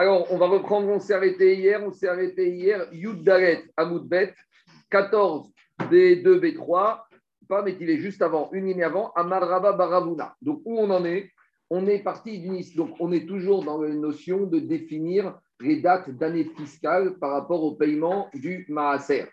Alors, on va reprendre, on s'est arrêté hier, on s'est arrêté hier, Yud Dalet, Amoudbet, 14 B2, B3, pas, mais il est juste avant, une ligne avant, Amaraba Baravuna. Donc, où on en est? On est parti du Nice. Donc, on est toujours dans la notion de définir les dates d'année fiscale par rapport au paiement du Maaser.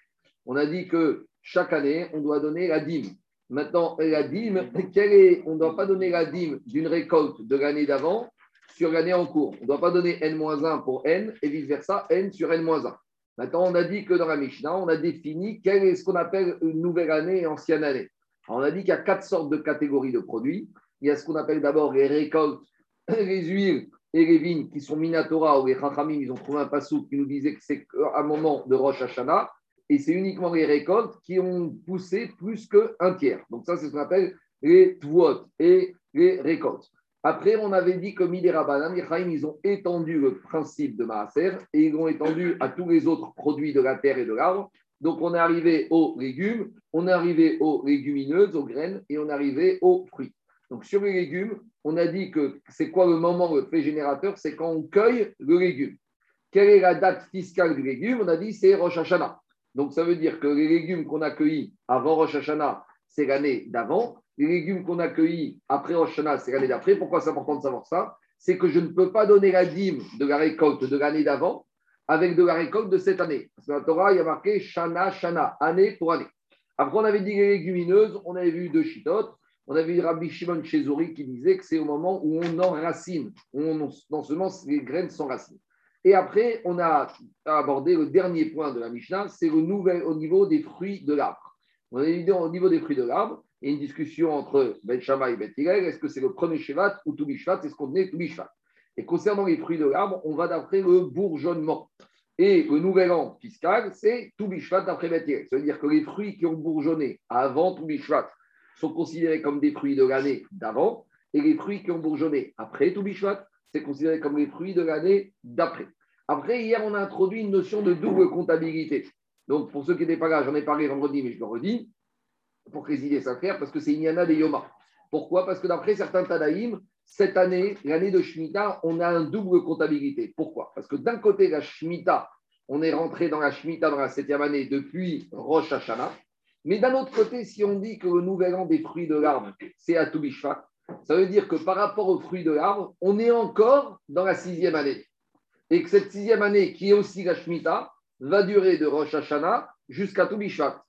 On a dit que chaque année, on doit donner la dîme. Maintenant, la dîme, est, on ne doit pas donner la dîme d'une récolte de l'année d'avant sur l'année en cours. On ne doit pas donner N-1 pour N et vice-versa, N sur N-1. Maintenant, on a dit que dans la Mishnah, on a défini quelle est ce qu'on appelle une nouvelle année et ancienne année. on a dit qu'il y a quatre sortes de catégories de produits. Il y a ce qu'on appelle d'abord les récoltes, les huiles et les vignes qui sont Minatora ou les Chachamim, ils ont trouvé un passou qui nous disait que c'est un moment de Rosh Hashanah et c'est uniquement les récoltes qui ont poussé plus qu'un tiers. Donc ça, c'est ce qu'on appelle les tvot et les récoltes. Après, on avait dit que les ils ont étendu le principe de Maaser et ils l'ont étendu à tous les autres produits de la terre et de l'arbre. Donc, on est arrivé aux légumes, on est arrivé aux légumineuses, aux graines et on est arrivé aux fruits. Donc, sur les légumes, on a dit que c'est quoi le moment, le fait générateur C'est quand on cueille le légume. Quelle est la date fiscale du légume? On a dit c'est Rosh Hashanah. Donc, ça veut dire que les légumes qu'on a cueillis avant Rosh Hashanah, c'est l'année d'avant. Les légumes qu'on a cueillis après Rosh Hashanah, c'est l'année d'après. Pourquoi c'est important de savoir ça? C'est que je ne peux pas donner la dîme de la récolte de l'année d'avant avec de la récolte de cette année. Parce que la Torah, il y a marqué Shana, Shana, année pour année. Après, on avait dit les légumineuses, on avait vu deux chitotes. On avait vu Rabbi Shimon Chezori qui disait que c'est au moment où on enracine, où on, non seulement les graines s'enracinent. Et après, on a abordé le dernier point de la Mishnah, c'est le nouvel au niveau des fruits de l'arbre. On a dit au niveau des fruits de l'arbre, a une discussion entre Ben Shammai et Ben Est-ce que c'est le premier Shevat ou Toubishvat C'est ce qu'on dit Toubishvat. Et concernant les fruits de l'arbre, on va d'après le bourgeonnement. Et le nouvel an fiscal, c'est Toubishvat d'après Ben Ça veut dire que les fruits qui ont bourgeonné avant Toubishvat sont considérés comme des fruits de l'année d'avant, et les fruits qui ont bourgeonné après Toubishvat, c'est considéré comme les fruits de l'année d'après. Après, hier, on a introduit une notion de double comptabilité. Donc, pour ceux qui n'étaient pas là, j'en ai parlé vendredi, mais je le redis, pour que les idées parce que c'est Inyana de Yoma. Pourquoi? Parce que d'après certains Tadaïm, cette année, l'année de Shemitah, on a une double comptabilité. Pourquoi? Parce que d'un côté, la Shemitah, on est rentré dans la Shemitah dans la septième année depuis Rosh Hashanah. Mais d'un autre côté, si on dit que le nouvel an des fruits de l'arbre, c'est à Toubishvat, ça veut dire que par rapport aux fruits de l'arbre, on est encore dans la sixième année et que cette sixième année, qui est aussi la Shemitah, va durer de Rosh Hashanah jusqu'à Toubishvat.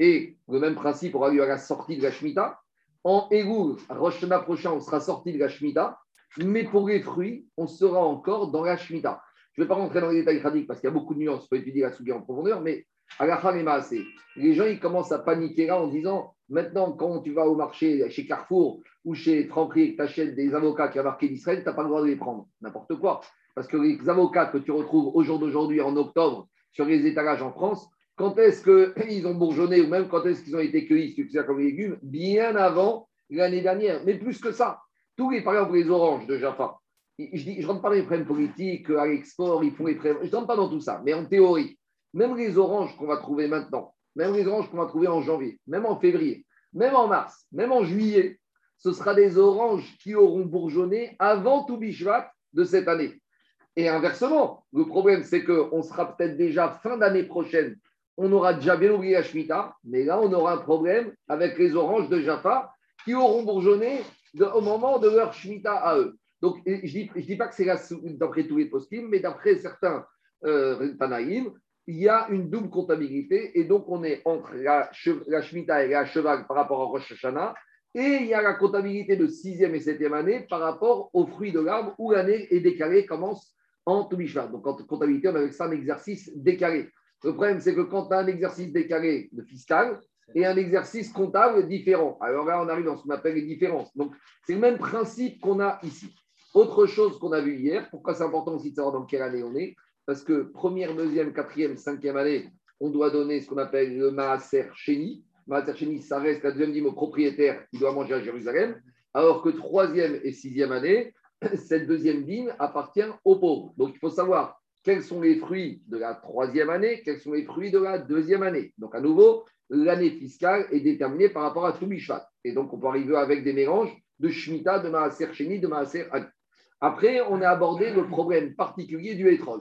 Et le même principe aura lieu à la sortie de la Shemitah. En Elul, Rosh prochain, on sera sorti de la Shemitah, mais pour les fruits, on sera encore dans la Shemitah. Je ne vais pas rentrer dans les détails pratiques parce qu'il y a beaucoup de nuances, pour étudier la souillure en profondeur, mais à la fin, les gens ils commencent à paniquer là en disant maintenant, quand tu vas au marché chez Carrefour ou chez Franprix et que tu achètes des avocats qui ont marqué d'Israël, tu n'as pas le droit de les prendre. N'importe quoi. Parce que les avocats que tu retrouves au jour d'aujourd'hui, en octobre, sur les étalages en France, quand est-ce qu'ils ont bourgeonné ou même quand est-ce qu'ils ont été cueillis, tu comme légumes, bien avant l'année dernière. Mais plus que ça, tous les, par exemple, les oranges de Jaffa, je ne rentre pas dans les problèmes politiques, à l'export, ils font les je ne rentre pas dans tout ça, mais en théorie, même les oranges qu'on va trouver maintenant, même les oranges qu'on va trouver en janvier, même en février, même en mars, même en juillet, ce sera des oranges qui auront bourgeonné avant tout Bishvat de cette année. Et inversement, le problème, c'est qu'on sera peut-être déjà fin d'année prochaine, on aura déjà bien oublié la Shemitah, mais là, on aura un problème avec les oranges de Jaffa qui auront bourgeonné au moment de leur Shemitah à eux. Donc, je ne dis, pas que c'est d'après tous les postes, mais d'après certains euh, Tanaïm, il y a une double comptabilité et donc on est entre la, la Shemitah et la cheval par rapport à Rosh Hashanah et il y a la comptabilité de sixième et septième année par rapport aux fruits de l'arbre où l'année est décalée, commence en Toubishvat. Donc, en comptabilité, on a avec ça un exercice décalé. Le problème, c'est que quand tu as un exercice décalé de fiscal et un exercice comptable différent, alors là, on arrive dans ce qu'on appelle les différences. Donc, c'est le même principe qu'on a ici. Autre chose qu'on a vu hier, pourquoi c'est important aussi de savoir dans quelle année on est Parce que première, deuxième, quatrième, cinquième année, on doit donner ce qu'on appelle le Maaser Chéni. Maaser Chéni, ça reste la deuxième dîme au propriétaire qui doit manger à Jérusalem. Alors que troisième et sixième année, cette deuxième dîme appartient aux pauvres. Donc, il faut savoir quels sont les fruits de la troisième année, quels sont les fruits de la deuxième année? Donc, à nouveau, l'année fiscale est déterminée par rapport à tout Mishvat. Et donc, on peut arriver avec des mélanges de Shemitah, de Maaser Sheni, de Maaser Ani. Après, on a abordé le problème particulier du hétrog.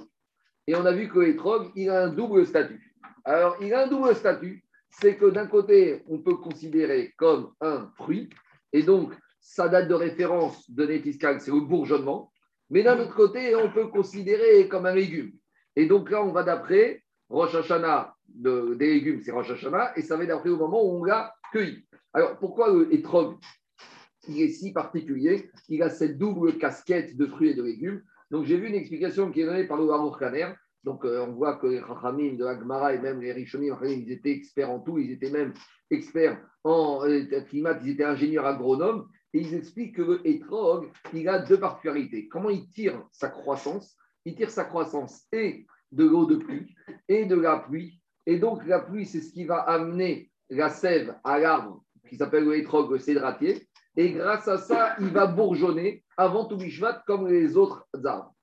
Et on a vu que l'étrog, il a un double statut. Alors, il a un double statut. C'est que d'un côté, on peut considérer comme un fruit. Et donc, sa date de référence de fiscal, c'est le bourgeonnement. Mais d'un autre côté, on peut considérer comme un légume. Et donc là, on va d'après Rosh Hashanah de, des légumes, c'est Rosh et ça va d'après au moment où on l'a cueilli. Alors, pourquoi le hétrog il est si particulier Il a cette double casquette de fruits et de légumes. Donc, j'ai vu une explication qui est donnée par le Baruch Kaner. Donc, euh, on voit que les de Agmara et même les Rishonim, ils étaient experts en tout, ils étaient même experts en euh, climat, ils étaient ingénieurs agronomes. Et ils expliquent que le hétrog, il a deux particularités. Comment il tire sa croissance? Il tire sa croissance et de l'eau de pluie et de la pluie. Et donc, la pluie, c'est ce qui va amener la sève à l'arbre qui s'appelle le hétrog, le cédratier. Et grâce à ça, il va bourgeonner avant tout Bishvat comme les autres arbres.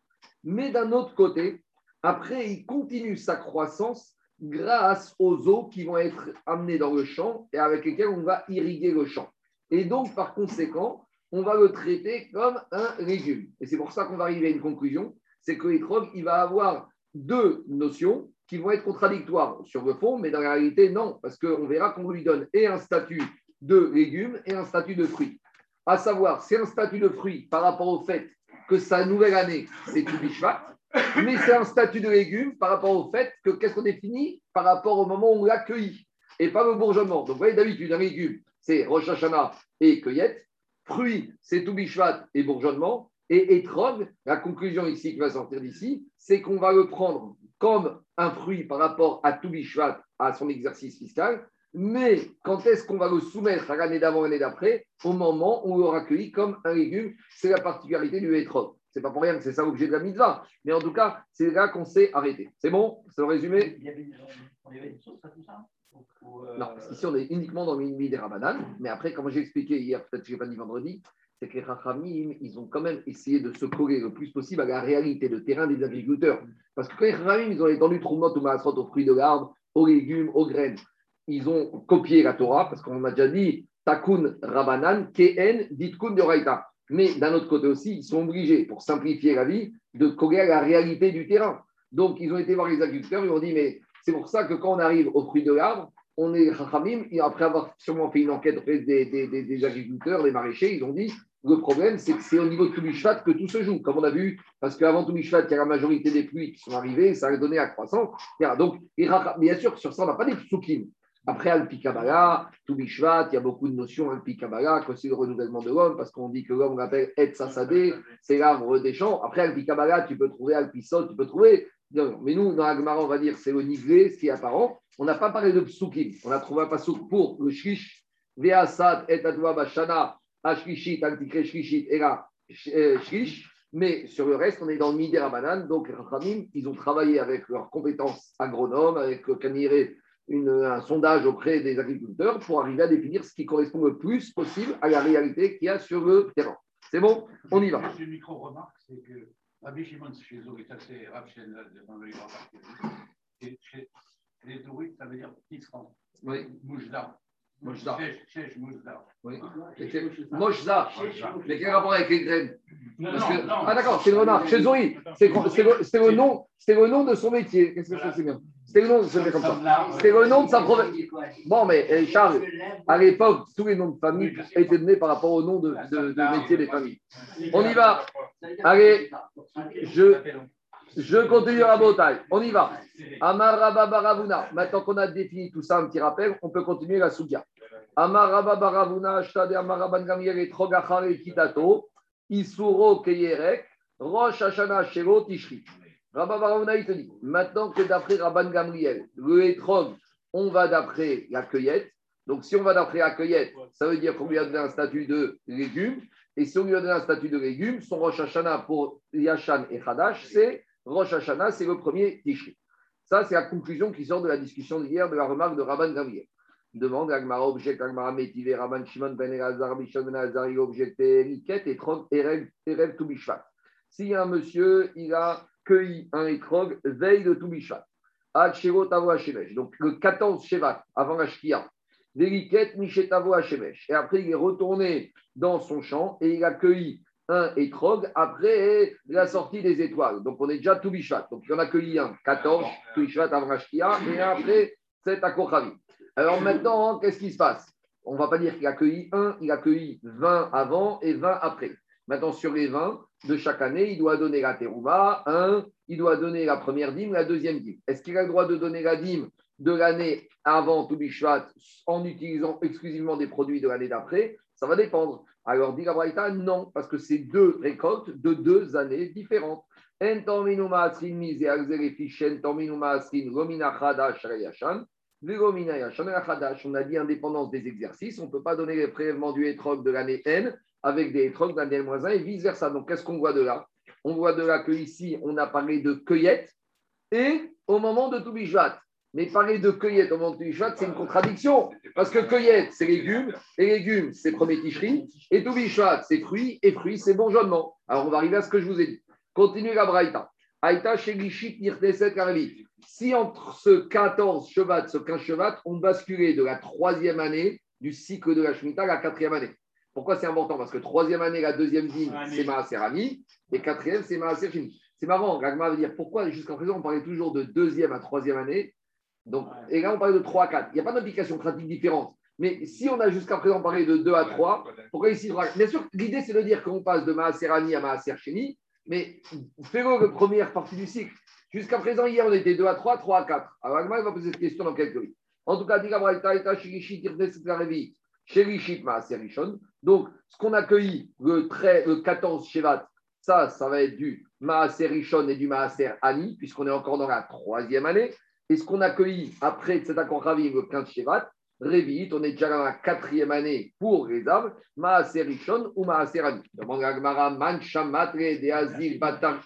Mais d'un autre côté, après, il continue sa croissance grâce aux eaux qui vont être amenées dans le champ et avec lesquelles on va irriguer le champ. Et donc, par conséquent, on va le traiter comme un légume. Et c'est pour ça qu'on va arriver à une conclusion, c'est que l'étrog, il va avoir deux notions qui vont être contradictoires sur le fond, mais dans la réalité, non, parce qu'on verra qu'on lui donne et un statut de légume et un statut de fruit. À savoir, c'est un statut de fruit par rapport au fait que sa nouvelle année, c'est tout bishvat, mais c'est un statut de légume par rapport au fait que qu'est-ce qu'on définit par rapport au moment où on l'accueille et pas le bourgeonnement. Donc, vous voyez, d'habitude, un légume, c'est Rosh Hashanah et cueillette. Fruit, c'est tout bishvat et bourgeonnement. Et étrog, la conclusion ici qui va sortir d'ici, c'est qu'on va le prendre comme un fruit par rapport à tout bishvat, à son exercice fiscal. Mais quand est-ce qu'on va le soumettre à l'année d'avant, l'année d'après Au moment où on l'aura cueilli comme un légume. C'est la particularité du étrog. C'est pas pour rien que c'est ça l'objet de la mitzvah. Mais en tout cas, c'est là qu'on s'est arrêté. C'est bon? C'est le résumé? Il y avait une à tout ça euh, Non, ici on est uniquement dans le des Rabanan. Mais après, comme j'ai expliqué hier, peut-être que je n'ai pas dit vendredi, c'est que les Rachamim, ils ont quand même essayé de se coller le plus possible à la réalité de terrain des agriculteurs. Parce que quand les Rachamim, ils ont étendu Troumot ou Maasrot aux fruits de l'arbre, aux légumes, aux graines, ils ont copié la Torah, parce qu'on a déjà dit Takun Rabanan, Keen, Ditkun de Raita. Mais d'un autre côté aussi, ils sont obligés, pour simplifier la vie, de coller à la réalité du terrain. Donc, ils ont été voir les agriculteurs, ils ont dit, mais c'est pour ça que quand on arrive aux fruits de l'arbre, on est rachamim, et après avoir sûrement fait une enquête auprès des, agriculteurs, des maraîchers, ils ont dit, le problème, c'est que c'est au niveau de Toubishvat que tout se joue, comme on a vu, parce qu'avant Toubishvat, il y a la majorité des pluies qui sont arrivées, ça a donné à croissance. Donc, bien sûr, sur ça, on n'a pas des psukim. Après Alpi Kabbalah, Toubishvat, il y a beaucoup de notions Alpi Kabbalah, que c'est le renouvellement de l'homme, parce qu'on dit que l'homme l'appelle Et Sassadé, c'est l'arbre des champs. Après Alpi Kabbalah, tu peux trouver Alpi Sol, tu peux trouver. Mais nous, dans Agmara, on va dire c'est le nivelé, ce qui est apparent. On n'a pas parlé de psukim. On a trouvé un pasouk pour le shlish, Veasad, Et Adwa Bashana, Ashlishit, Antikre Shlishit, et là, euh, shlish. Mais sur le reste, on est dans le Midi Rabanan. Donc, les ils ont travaillé avec leurs compétences agronomes, avec le caniré un sondage auprès des agriculteurs pour arriver à définir ce qui correspond le plus possible à la réalité qu'il y a sur le terrain. C'est bon? On y va. Une micro-remarque, c'est que Rabbi Shimon chez est assez rationnel dans le livre Chez les touristes, ça veut dire petit franc. Oui. Moujda. Moshza. Oui. Moshza. Mais quel rapport avec les graines Ah d'accord, c'est une remarque. Chez Zoé, c'est le, nom, le nom de son métier. Qu'est-ce que c'est bien C'est le nom de comme ça. C'est le nom de sa province. Bon, mais eh, Charles, à l'époque, tous les noms de famille étaient donnés par rapport au nom de, de métier des familles. On y va. Allez, je. Je continue à Botaï. On y va. Baravuna. Maintenant qu'on a défini tout ça, un petit rappel, on peut continuer la Soudia. Amaraba Baravuna, Ashtade Amaraban Gamiel et Trogachar et Kitato, Isuro Keyerek, Rosh Hashana Shelo Tishri. Rabba Baravuna, il te dit, maintenant que d'après Rabban Gamriel, le Etrog, on va d'après la cueillette. Donc, si on va d'après la cueillette, ça veut dire qu'on lui a donné un statut de légume. Et si on lui a donné un statut de légume, son Rosh Hashana pour Yashan et Hadash, c'est Rosh Hashanah, c'est le premier Tishri. Ça, c'est la conclusion qui sort de la discussion d'hier, de la remarque de Rabban Gabriel. Demande Agmara objecte Agmara Métivé, Rabban Shimon Ben Elazar, Bishon Ben Elazar, il objecté Liket et Trog Erev Toubishvat. A un monsieur, il a cueilli un étrog veille de Toubishvat. Ad Shevot Avo Hashemesh. Donc le 14 Shevat, avant la Shkia. Veliket Mishetavo Hashemesh. Et après, il est retourné dans son champ et il a cueilli un étrog après la sortie des étoiles. Donc on est déjà tout bichat. Donc il y en a accueilli un, 14, tout bichat avant Rashkia, et après 7 à Kochavi. Alors maintenant, qu'est-ce qui se passe? On ne va pas dire qu'il a accueilli un, il a accueilli 20 avant et 20 après. Maintenant, sur les 20 de chaque année, il doit donner la terouva, un, il doit donner la première dîme, la deuxième dîme. Est-ce qu'il a le droit de donner la dîme de l'année avant Toubishvat en utilisant exclusivement des produits de l'année d'après? Ça va dépendre. Alors, dit la non, parce que c'est deux récoltes de deux années différentes. On a dit indépendance des exercices. On ne peut pas donner les prélèvements du étrog de l'année N avec des étrogues d'un moins 1 et vice-versa. Donc, qu'est-ce qu'on voit de là? On voit de là qu'ici, on a parlé de cueillette et au moment de Toubishvat. Mais parler de cueillette au moment de Toubishvat, c'est une contradiction. Parce que cueillette, c'est légumes, et légumes, c'est premier ticherie, et Toubishvat, c'est fruits, et fruits, c'est bourgeonnement. Alors, on va arriver à ce que je vous ai dit. Continue la Braïta. Aïta Shegishit Nirteset Si entre ce 14 chevat, ce 15 chevat, on basculait de la troisième année du cycle de la Shemitah à la quatrième année. Pourquoi c'est important? Parce que troisième année, la deuxième dîme, c'est Maaser Ami, et quatrième, c'est Maaser. C'est marrant, Gagma veut dire pourquoi jusqu'à présent on parlait toujours de deuxième à troisième année? Donc, et là on parlait de 3 à 4. Il n'y a pas d'implication pratique différente. Mais si on a jusqu'à présent parlé de 2 à 3, pourquoi ici Bien sûr, l'idée c'est de dire qu'on passe de Maaser Ami à Maaser Shini, mais fais-le la première partie du cycle. Jusqu'à présent, hier, on était 2 à 3, 3 à 4. Alors, Agma va poser cette question dans quelques minutes. En tout cas, dit donc, ce qu'on a cueilli le, 14 Shevat, ça, ça va être du Maaser Rishon et du Maaser Ani, puisqu'on est encore dans la troisième année. Et ce qu'on a cueilli après cet accord Ravim, le 15 Shevat, Révit, on est déjà dans la quatrième année pour les arbres, Maaser Rishon ou Maaser Ani. Demande Agmara, Man Shamatre de Azil Batam.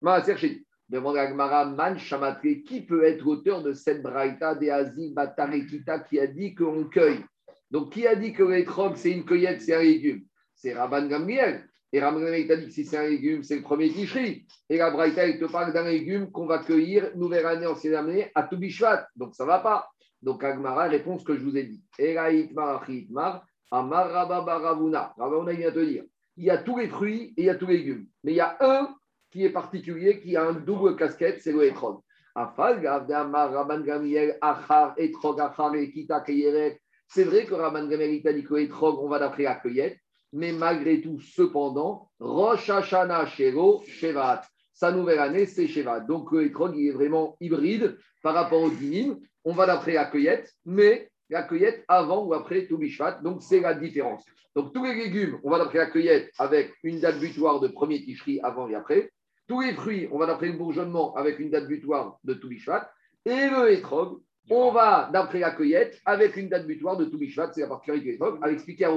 Maaser Sheni. Demande Agmara, Man Shamatre, qui peut être auteur de cette braïta de Azil Batarekita qui a dit qu'on cueille donc, qui a dit que l'étrog, c'est une cueillette, c'est un légume? C'est Rabban Gamriel. Et Rabban Gamriel t'a dit que si c'est un légume, c'est le premier ticherie. Et la Braïta, il te parle d'un légume qu'on va cueillir nouvelle année, ancienne année, à Toubishvat. Donc, ça ne va pas. Donc, Agmara répond ce que je vous ai dit. Amar Baravuna. Ravuna vient te dire il y a tous les fruits et il y a tous les légumes. Mais il y a un qui est particulier, qui a un double casquette, c'est le Rabban Etrog. C'est vrai que Raman Gamel a dit que on va d'après la cueillette, mais malgré tout, cependant, Rosh Hashanah Shero Shevat. Sa nouvelle année, c'est Shevat. Donc le il est vraiment hybride par rapport au dinim. On va d'après la cueillette, mais la cueillette avant ou après Toubishvat. Donc c'est la différence. Donc tous les légumes, on va d'après la cueillette avec une date butoir de premier ticherie avant et après. Tous les fruits, on va d'après le bourgeonnement avec une date butoir de Toubishvat. Et le étrog, on va d'après la cueillette avec une date butoir de Toubishvat, c'est la particularité de l'époque, à expliquer à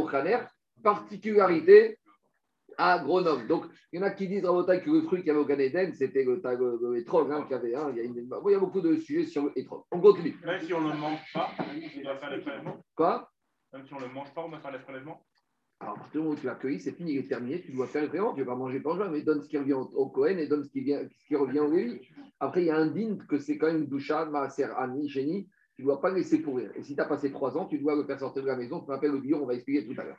particularité à Grenoble. Donc, il y en a qui disent à que le fruit qu'il y avait au Gan c'était le, le, le hein, qu'il y avait. Hein, il, y a il, y a beaucoup de sujets sur le On continue. Même si on ne le mange pas, on doit faire les prélèvements. Quoi? Même si on ne le mange pas, on doit faire les prélèvements. Alors, à partir du moment où tu l'as cueilli, c'est fini, il est terminé, tu dois faire le prélèvement. Tu ne vas pas manger joie, mais donne ce qui revient au Cohen et donne ce qui, vient, ce qui revient au Lévi. Après, il y a un din que c'est quand même doucha, maaser, ani, génie. Tu ne dois pas laisser pourrir. Et si tu as passé trois ans, tu dois le faire sortir de la maison. Tu m'appelles le bio, on va expliquer tout à l'heure.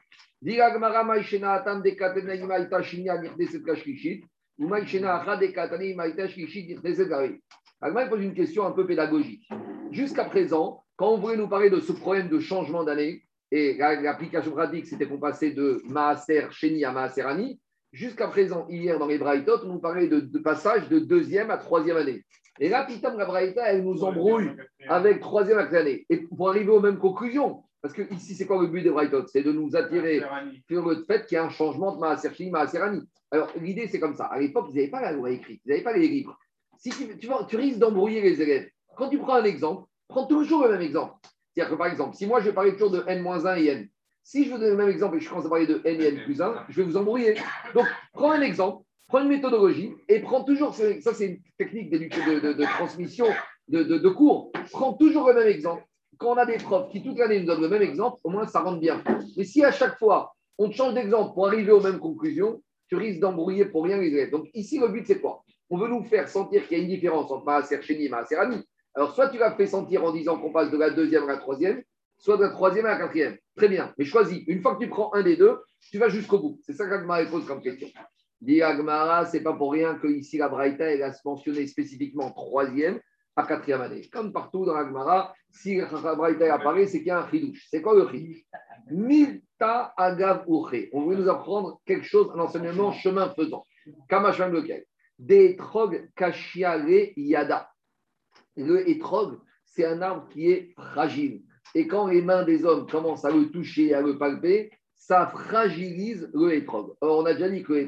Agma pose une question un peu pédagogique. Jusqu'à présent, quand on voulait nous parler de ce problème de changement d'année, et l'application pratique, c'était qu'on passait de Maaser Sheni à Maaser Ani, jusqu'à présent, hier dans les Braïtot, on nous parlait de passage de deuxième à troisième année. Et là, Pitam Gabraïta, elle nous embrouille avec troisième année. Et pour arriver aux mêmes conclusions, parce que ici, c'est quoi le but des Braïtot C'est de nous attirer sur le fait qu'il y a un changement de Maaserchini, Maaserani. Alors, l'idée, c'est comme ça. À l'époque, ils n'avaient pas la loi écrite, ils n'avaient pas les livres. Si tu, tu, tu risques d'embrouiller les élèves. Quand tu prends un exemple, prends toujours le même exemple. C'est-à-dire que, par exemple, si moi, je vais parler toujours de N-1 et N, si je vous donne le même exemple et je commence à parler de N et N plus 1, je vais vous embrouiller. Donc, prends un exemple, prends une méthodologie et prends toujours, ça c'est une technique de, de, transmission de, cours, prends toujours le même exemple. Quand on a des profs qui toute l'année nous donnent le même exemple, au moins ça rentre bien. Mais si à chaque fois on change d'exemple pour arriver aux mêmes conclusions, tu risques d'embrouiller pour rien les élèves. Donc ici, le but c'est quoi? On veut nous faire sentir qu'il y a une différence entre Maaser Chéni et Maaser Alors soit tu l'as fait sentir en disant qu'on passe de la deuxième à la troisième, soit de la troisième à la quatrième. Très bien, mais choisis. Une fois que tu prends un des deux, tu vas jusqu'au bout. C'est ça qu'Agmara pose comme question. Dit Agmara, c'est pas pour rien que ici la Braïta, elle a mentionné spécifiquement troisième à quatrième année. Comme partout dans Agmara, si la Braïta apparaît, c'est qu'il y a un chidouche. C'est quoi le chidouche? Milta agav uche. On veut nous apprendre quelque chose, un enseignement chemin faisant. Kamashman lequel Des trog kashiale yada. Le étrog, c'est un arbre qui est fragile. Et quand les mains des hommes commencent à le toucher, à le palper, ça fragilise le hétrog. Or, on a déjà dit que le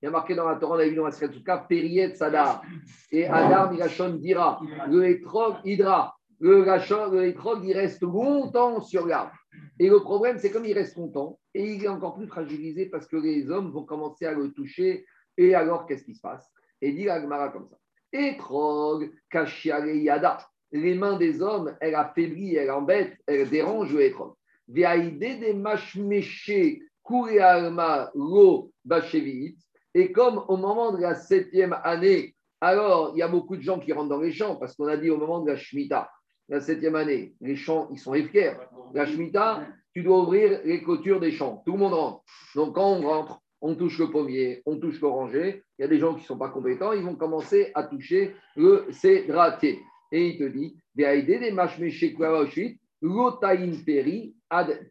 il y a marqué dans la Torah, on a vu dans la Periet Sadar. Et Adam, Migashon dira, le hétrog, Hydra. Le, le hétrog, il reste longtemps sur l'arbre. Et le problème, c'est comme il reste longtemps, et il est encore plus fragilisé parce que les hommes vont commencer à le toucher. Et alors, qu'est-ce qui se passe? Et dit Agmara comme ça. Hétrog, Kashiale Yada les mains des hommes, elle affaiblit, elle embête, elle dérange le hétron. Et comme au moment de la septième année, alors il y a beaucoup de gens qui rentrent dans les champs, parce qu'on a dit au moment de la Shemitah, la septième année, les champs, ils sont efficaces. La Shemitah, tu dois ouvrir les clôtures des champs. Tout le monde rentre. Donc quand on rentre, on touche le pommier, on touche l'oranger. Il y a des gens qui ne sont pas compétents, ils vont commencer à toucher le cédratier. Et il te dit, ad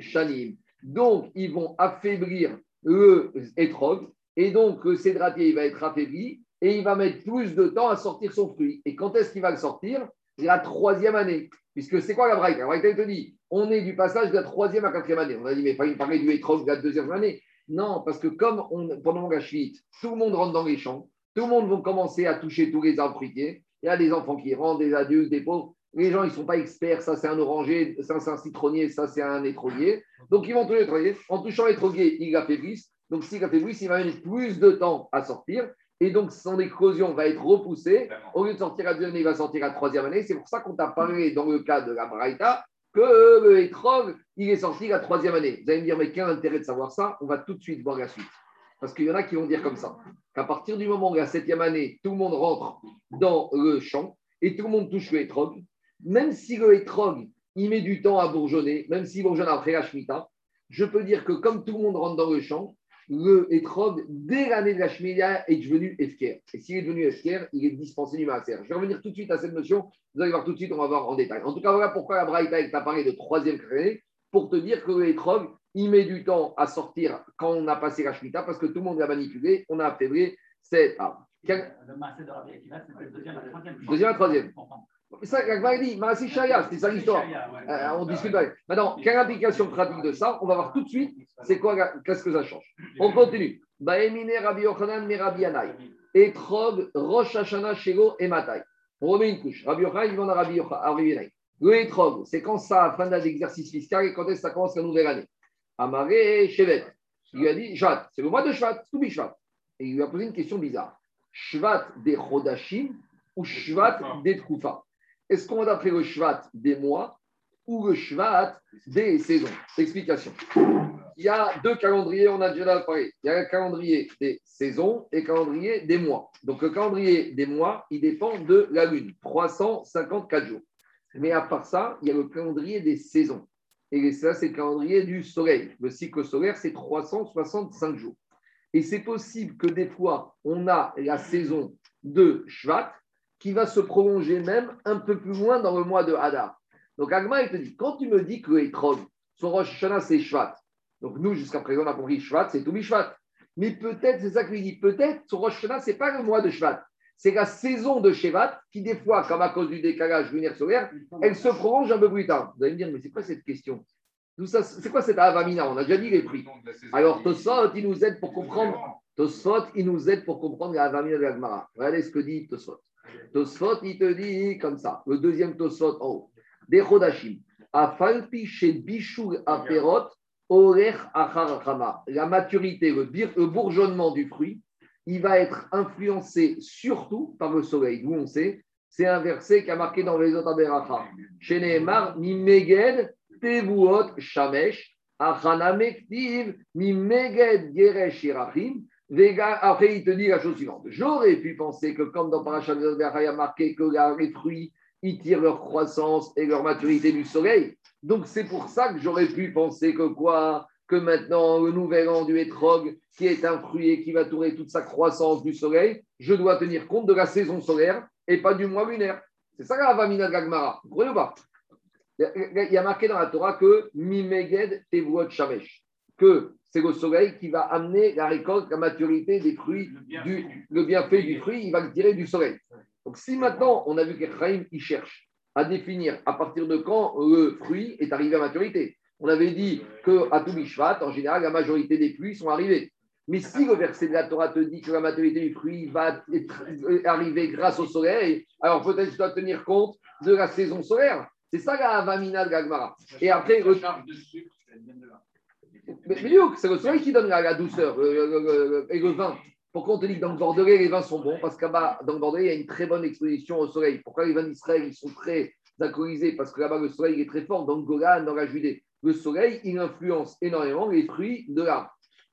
shanim. Donc, ils vont affaiblir le étrog, et donc le cédratier il va être affaibli, et il va mettre plus de temps à sortir son fruit. Et quand est-ce qu'il va le sortir? La troisième année. Puisque c'est quoi la braïta? La braïta, il te dit, on est du passage de la troisième à la quatrième année. On a dit, mais il du étrog de la deuxième année. Non, parce que comme pendant la chute, tout le monde rentre dans les champs, tout le monde va commencer à toucher tous les arbres fruitiers, il y a des enfants qui rentrent, des adultes, des pauvres. Les gens, ils ne sont pas experts. Ça, c'est un oranger, ça, c'est un citronnier, ça, c'est un étroguier. Donc, ils vont tous les En touchant l'étroguier, ils l'affaiblissent. Donc, s'il l'affaiblissent, il va mettre plus de temps à sortir. Et donc, son éclosion va être repoussée. Au lieu de sortir à deux années, il va sortir à troisième année. C'est pour ça qu'on t'a parlé dans le cas de la Braïta que le étrog, il est sorti la troisième année. Vous allez me dire, mais quel intérêt de savoir ça? On va tout de suite voir la suite. Parce qu'il y en a qui vont dire comme ça, qu'à partir du moment où la septième année, tout le monde rentre dans le champ et tout le monde touche le hétrog, même si le hétrog, il met du temps à bourgeonner, même s'il bourgeonne après la Shemitah, je peux dire que comme tout le monde rentre dans le champ, le hétrog, dès l'année de la Shemitah, est devenu efker. Et s'il est devenu efker, il est dispensé du maaser. Je vais revenir tout de suite à cette notion. Vous allez voir tout de suite, on va voir en détail. En tout cas, voilà pourquoi la Braïta est apparu de troisième créé, pour te dire que le hétrog, il met du temps à sortir quand on a passé la Shemitah parce que tout le monde l'a manipulé, on a affaibli cet arbre. Quel... Le massé de la c'était le deuxième à la troisième. Deuxième à troisième. Ça, dit, Maasé Shaya, c'était ça l'histoire. Euh, on discute avec. Maintenant, quelle implication pratique de ça? On va voir tout de suite, c'est quoi, qu'est-ce que ça change. On continue. Baemine Rabbi Yochanan, Merabi Anai. Etrog, Rosh Hashanah, Shego et Matai. On remet une couche. Rabbi Yochanan, il va à Rabbi Yochanan. Le etrog, c'est quand ça, fin d'exercice fiscal et quand est-ce que ça commence la nouvelle année? Amaré Shevet. Il lui a dit Shvat, c'est le mois de Shvat, Toubi Shvat. Et il lui a posé une question bizarre. Shvat des Chodashim ou Shvat des Troufa Est-ce qu'on va d'après le Shvat des mois ou le Shvat des saisons? Explication. Il y a deux calendriers, on a déjà parlé. Il y a le calendrier des saisons et le calendrier des mois. Donc le calendrier des mois, il dépend de la lune, 354 jours. Mais à part ça, il y a le calendrier des saisons. Et ça, c'est le calendrier du soleil. Le cycle solaire, c'est 365 jours. Et c'est possible que des fois, on a la saison de Shvat qui va se prolonger même un peu plus loin dans le mois de Hadar. Donc Agma, il te dit, quand tu me dis que Etron, son Rosh Hashanah, c'est Shvat. Donc nous, jusqu'à présent, on a compris Shvat, c'est tout Shvat. Mais peut-être, c'est ça qu'il dit, peut-être son Rosh Hashanah, ce n'est pas le mois de Shvat. C'est la saison de Shevat qui, des fois, comme à cause du décalage lunaire solaire, elle se prolonge un peu plus tard. Vous allez me dire, mais c'est quoi cette question? C'est quoi cette avamina? On a déjà dit les prix. Alors, Tosot, il nous aide pour comprendre. Tosot, il nous aide pour comprendre la avamina de l'Agmara. Regardez ce que dit Tosot. Tosot, il te dit comme ça. Le deuxième Tosot en haut. Des Chodashim. Afalpi chez Bishou Aperot, Orech Acharachama. La maturité, le bourgeonnement du fruit il va être influencé surtout par le soleil. D'où on sait, c'est un verset qui a marqué dans les autres Aberacha. Chez Nehemar, Mimeged Tevuot Shamesh, Achanamektiv, Mimeged Geresh Irachim. Après, il te dit la chose suivante. J'aurais pu penser que, comme dans Parashat il y a marqué que les fruits, ils tirent leur croissance et leur maturité du soleil. Donc c'est pour ça que j'aurais pu penser que quoi? Que maintenant, le nouvel an du hétrog, qui est un fruit et qui va tourner toute sa croissance du soleil, je dois tenir compte de la saison solaire et pas du mois lunaire. C'est ça la Vamina Gagmara. Vous comprenez ou pas? Il y a marqué dans la Torah que Mimeged Tevuot Shamesh, que c'est le soleil qui va amener la récolte, la maturité des fruits, du, le bienfait du fruit, il va le tirer du soleil. Donc si maintenant on a vu qu'Ephraim, il cherche à définir à partir de quand le fruit est arrivé à maturité. On avait dit qu'à Toubishvat, en général, la majorité des pluies sont arrivées. Mais si le verset de la Torah te dit que la maturité du fruit va arriver grâce au soleil, alors peut-être tu dois tenir compte de la saison solaire. C'est ça la Avamina de Gagmara. Et après, le... Mais, c'est le soleil qui donne la, douceur et le vin. Pourquoi on te dit que dans le Bordelais, les vins sont bons? Parce que bas dans le Bordelais, il y a une très bonne exposition au soleil. Pourquoi les vins d'Israël, ils sont très alcoolisés? Parce que là-bas, le soleil est très fort. Dans le Golan, dans la Judée, le soleil, il influence énormément les fruits de l'arbre.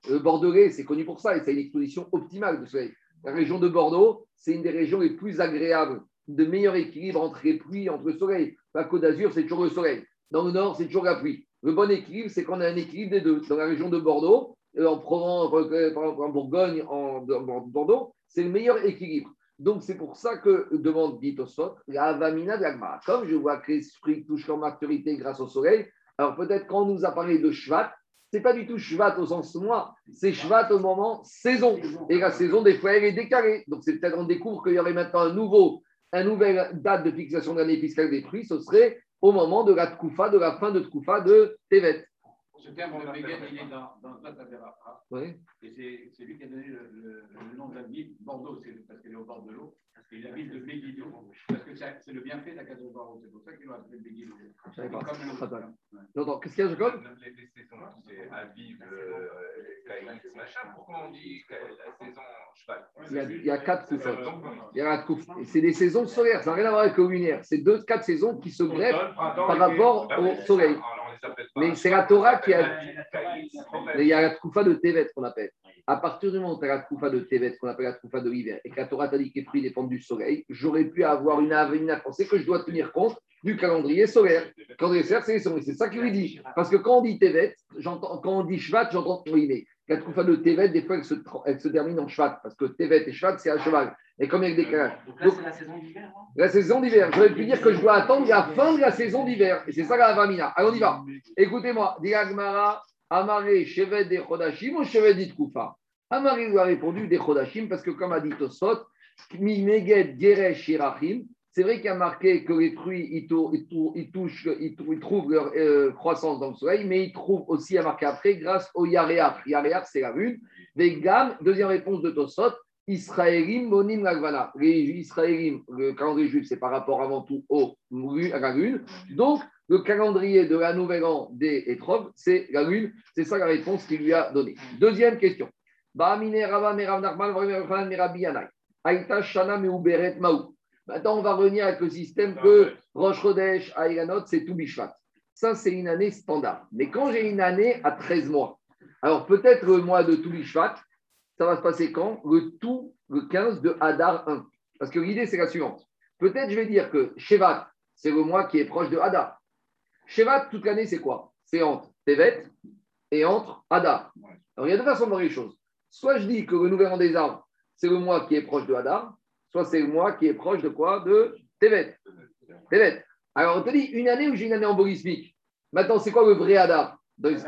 Le Bordelais, c'est connu pour ça et c'est une exposition optimale de soleil. La région de Bordeaux, c'est une des régions les plus agréables, de meilleur équilibre entre les pluies, entre le soleil. La Côte d'Azur, c'est toujours le soleil. Dans le nord, c'est toujours la pluie. Le bon équilibre, c'est qu'on a un équilibre des deux. Dans la région de Bordeaux, euh, en Provence, euh, en Bourgogne, en, Bordeaux, c'est le meilleur équilibre. Donc, c'est pour ça que demande dit Sot, la Avamina de l'Agmara. Comme je vois que l'esprit touche leur maturité grâce au soleil, alors peut-être quand nous a parlé de Shvat, c'est pas du tout Shvat au sens mois, c'est Shvat au moment saison. Et la saison, des fois, elle est décalée. Donc, c'est peut-être on découvre qu'il y aurait maintenant un nouveau, un nouvelle date de fixation de l'année fiscale des prix, ce serait au moment de la Tkoufa, de la fin de Tkoufa de Tevet. Ce terme de Megan, il est dans, dans Tatavera. Oui. Et c'est lui qui a donné le, le, le nom de la ville, Bordeaux, parce qu'elle est au bord de l'eau. C'est la ville de Megiddo, parce que c'est le bienfait de la case de Bordeaux. C'est pour ça qu'ils l'ont appelé. J'entends. Qu'est-ce qu'il y a, Jacob? Les saisons, c'est Aviv, machin. Pourquoi on dit la saison cheval? Il y, a, quatre koufas. Il y a quatre koufas. C'est des saisons solaires, ça n'a rien à voir avec le lunaire. C'est deux, quatre saisons qui se greffent par rapport au soleil. Mais c'est la Torah qui a. Il y a la Troufa de Tevet qu'on appelle. À partir du moment où tu as la Troufa de Tevet, qu'on appelle la Troufa de l'hiver, et que la Torah t'a dit que les prix dépendent du soleil, j'aurais pu avoir une avenir à penser que je dois tenir compte du calendrier solaire. Le calendrier solaire, c'est C'est ça qu'il lui dit. Parce que quand on dit Tevet, quand on dit Shvat, j'entends oui, mais la Troufa de Tevet, des fois, elle se, elle se termine en Shvat. Parce que Tevet et Shvat, c'est à cheval. Et comme il y a des décalages. Donc là, c'est la saison d'hiver. Hein la saison d'hiver. J'aurais pu dire que je dois attendre la fin de la saison d'hiver. Et c'est ça la Vamina. Allez, on y va. Écoutez-moi. Diagmara, Amaré, Chevet des Chodashim ou Chevet dit Koufa Amaré lui a répondu des Chodashim parce que, comme a dit Tosot, Meged Geresh Shirachim, c'est vrai qu'il a marqué que les fruits, ils, touchent, ils, trouvent leur euh, croissance dans le soleil, mais ils trouvent aussi à marquer après grâce au Yareach. Yareach, c'est la lune. Des gammes, deuxième réponse de Tosot, Israélim Monim Lagvana. Israélim, le calendrier juif, c'est par rapport avant tout au, à. Donc, le calendrier de la nouvelle an des Etrog, c'est la lune. C'est ça la réponse qu'il lui a donnée. Deuxième question. Maintenant, on va revenir avec le système que Rosh Chodesh, Aïlanot, c'est tout Bishvat. Ça, c'est une année standard. Mais quand j'ai une année à 13 mois, alors peut-être le mois de Toubishvat, ça va se passer quand? Le tout, le 15 de Hadar 1. Parce que l'idée, c'est la suivante. Peut-être je vais dire que Shevat, c'est le mois qui est proche de Hadar. Shevat, toute l'année, c'est quoi? C'est entre Tevet et entre Hadar. Alors, il y a deux façons de voir les choses. Soit je dis que le nouvel an des arbres, c'est le mois qui est proche de Hadar, soit c'est le mois qui est proche de quoi De Tevet. Tevet. Alors, on te dit une année où j'ai une année embolismique. Maintenant, c'est quoi le vrai Hadar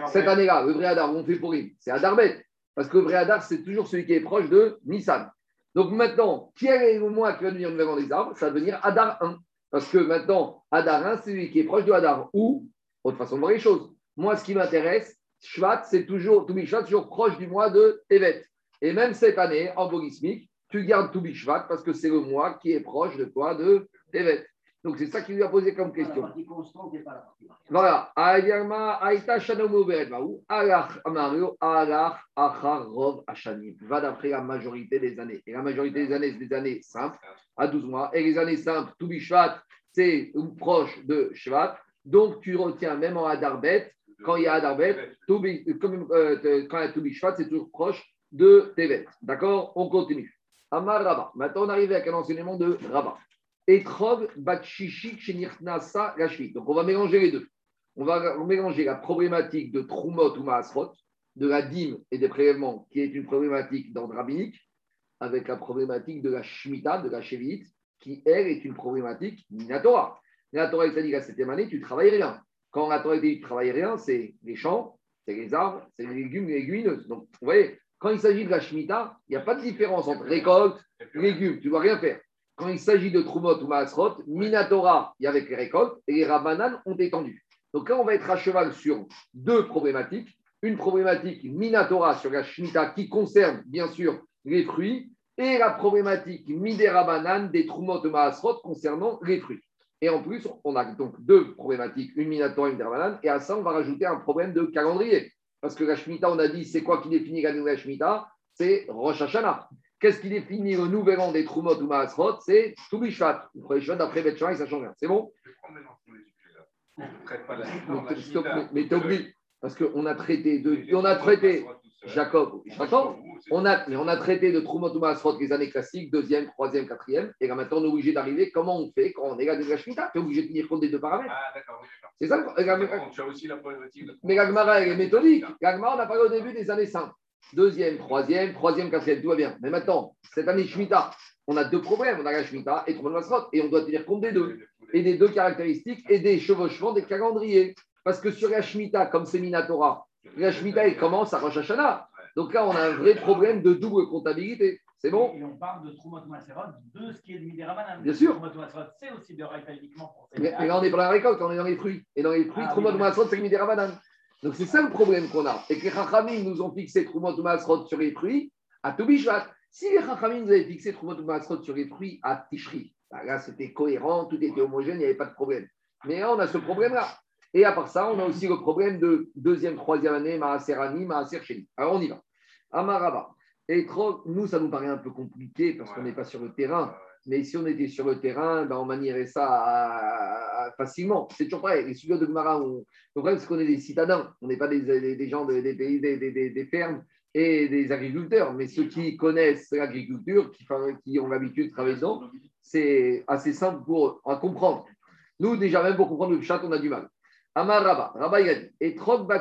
Cette année-là, le vrai Hadar, on fait pour c'est Hadar Bet. Parce que le vrai Hadar, c'est toujours celui qui est proche de Nissan. Donc maintenant, qui est le mois qui va devenir an des arbres Ça va devenir Hadar 1. Parce que maintenant, Hadar 1, c'est celui qui est proche de Hadar. Ou, autre façon de voir les choses. Moi, ce qui m'intéresse, Shvat, c'est toujours, Shvat, toujours proche du mois de Tevet. Et même cette année, en bogismique, tu gardes Shvat parce que c'est le mois qui est proche de quoi De Tevet. Donc c'est ça qu'il lui a posé comme question. La partie constante pas la partie Voilà. Va d'après la majorité des années. Et la majorité des années, c'est des années simples, à 12 mois. Et les années simples, Toubishvat, c'est proche de Shvat. Donc tu retiens même en Adarbet, quand il y a Adarbet, comme, euh, quand il y a Toubishvat, c'est toujours proche de Tevet. D'accord? On continue. Amar Rabba. Maintenant, on arrive avec un enseignement de Rabba. Etrog Batshishik Shenirnasa Rashvit. Donc, on va mélanger les deux. On va mélanger la problématique de Trumot ou Maasrot, de la dîme et des prélèvements, qui est une problématique d'ordre rabbinique, avec la problématique de la Shemitah, de la Shevite, qui, elle, est une problématique Minatora. La Torah t'a dit la septième année, tu ne travailles rien. Quand la Torah dit tu ne travailles rien, c'est les champs, c'est les arbres, c'est les légumes, les légumineuses. Donc, vous voyez, quand il s'agit de la Shemitah, il n'y a pas de différence entre récolte, légumes, tu ne dois rien faire. Quand il s'agit de Trumot ou Maasrot, Minatora, il y avait les récoltes et les Rabanan ont étendu. Donc là, on va être à cheval sur deux problématiques. Une problématique Minatora sur la Shemitah qui concerne bien sûr les fruits et la problématique Midera des Trumot ou Maasrot concernant les fruits. Et en plus, on a donc deux problématiques, une Minatora et une Midera Et à ça, on va rajouter un problème de calendrier. Parce que la Shemitah, on a dit, c'est quoi qui définit la nouvelle Shemitah? C'est Rosh Hashanah. Qu'est-ce qui définit le nouvel an des Trumot ou Maasrot? C'est Toubishvat. Le premier Shvat d'après Bet ça change rien. C'est bon? Mais t'as oublié, parce qu'on a traité de. On a traité. Jacob, on a, mais on a traité de Trumot ou Maasrot les années classiques, deuxième, troisième, quatrième, et là maintenant on est obligé d'arriver. Comment on fait quand on est là de la Shemitah Tu es obligé de tenir compte des deux paramètres. Ah, d'accord, oui, C'est ça Tu as aussi la problématique. Mais elle est méthodique. La Gemara, on a parlé au début des années 5 deuxième, troisième, troisième, quatrième, tout va bien. Mais maintenant, cette année Shemitah, on a deux problèmes. On a la Shemitah et Trumot Masrot, et on doit tenir compte des deux. Et des deux caractéristiques et des chevauchements des calendriers. Parce que sur la Shemitah, comme c'est Minatora, la Shemitah, elle commence à Rosh Hashanah. Donc là, on a un vrai problème de double comptabilité. C'est bon? Et on parle de Trumot Masrot, de ce qui est de Midirabanan. Bien sûr. Trumot Masrot, c'est aussi de Raïta uniquement pour mais, mais, là, on est pas dans la récolte, on est dans les fruits. Et dans les fruits, ah, Trumot Masrot, c'est Midirabanan. Donc c'est ça le problème qu'on a. Et que les Chachamim nous ont fixé Trumot Masrot sur les fruits à Toubishvat. Si les Chachamim nous avaient fixé Trumot Masrot sur les fruits à Tishri, bah, là c'était cohérent, tout était homogène, il n'y avait pas de problème. Mais là, on a ce problème-là. Et à part ça, on a aussi le problème de deuxième, troisième année, Maaserani, Maaser Sheni. Alors on y va. Amaraba. Et trop, nous, ça nous paraît un peu compliqué parce qu'on n'est pas sur le terrain. Mais si on était sur le terrain, ben on manierait ça facilement. C'est toujours pareil. Les sujets de Gmara, on... le problème, c'est qu'on est des citadins. On n'est pas des, des, gens des pays, des, des, fermes et des agriculteurs. Mais ceux qui connaissent l'agriculture, qui, qui, ont l'habitude de travailler dedans, c'est assez simple pour à comprendre. Nous, déjà, même pour comprendre le chat, on a du mal. Amar Rabba, Rabba il a dit Etrog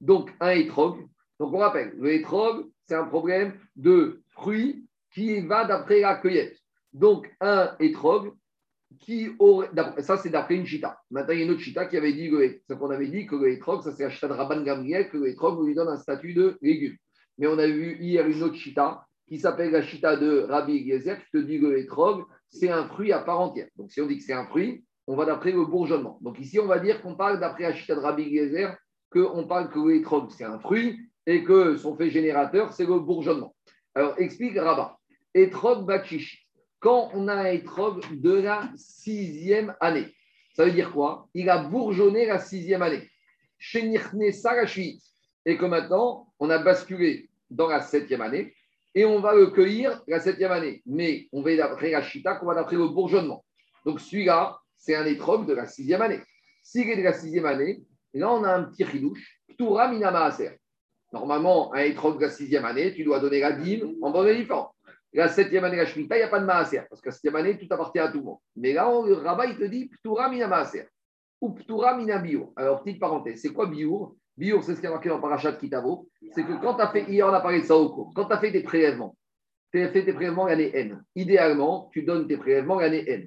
Donc, un etrog. Donc, on rappelle, le etrog, c'est un problème de fruits qui va d'après la cueillette. Donc, un étrog qui aurait. Ça, c'est d'après une chita. Maintenant, il y a une autre chita qui avait dit qu'on avait dit que le étrog, ça c'est la chita de Rabban Gamriel, que le étrog lui donne un statut de légume. Mais on a vu hier une autre chita qui s'appelle la chita de Rabbi Eliezer, qui te dit que l'étrog, c'est un fruit à part entière. Donc, si on dit que c'est un fruit, on va d'après le bourgeonnement. Donc, ici, on va dire qu'on parle d'après la chita de Rabbi Eliezer, qu'on parle que l'étrog, c'est un fruit et que son fait générateur, c'est le bourgeonnement. Alors, explique Rabat. Etrog Bachish. Quand on a un Etrog de la sixième année, ça veut dire quoi? Il a bourgeonné la sixième année. Et que maintenant, on a basculé dans la septième année et on va le cueillir la septième année. Mais on va d'après la qu'on va d'après le bourgeonnement. Donc celui-là, c'est un étrog de la sixième année. S'il est de la sixième année, là on a un petit ridouche, Ptura Minama Normalement, un étrog de la sixième année, tu dois donner la dîme en bonne et la septième année, la Shemitah, il n'y a pas de maaser, parce que la septième année, tout appartient à tout le monde. Mais là, le rabat, il te dit Ptura mina maaser, ou Ptura mina biur. Alors, petite parenthèse, c'est quoi biur? Biur, c'est ce qui est marqué dans Parachat Kitavo. C'est que quand tu as fait, hier on a parlé de ça au cours, quand tu as fait des prélèvements, tu as fait tes prélèvements l'année N. Idéalement, tu donnes tes prélèvements l'année N.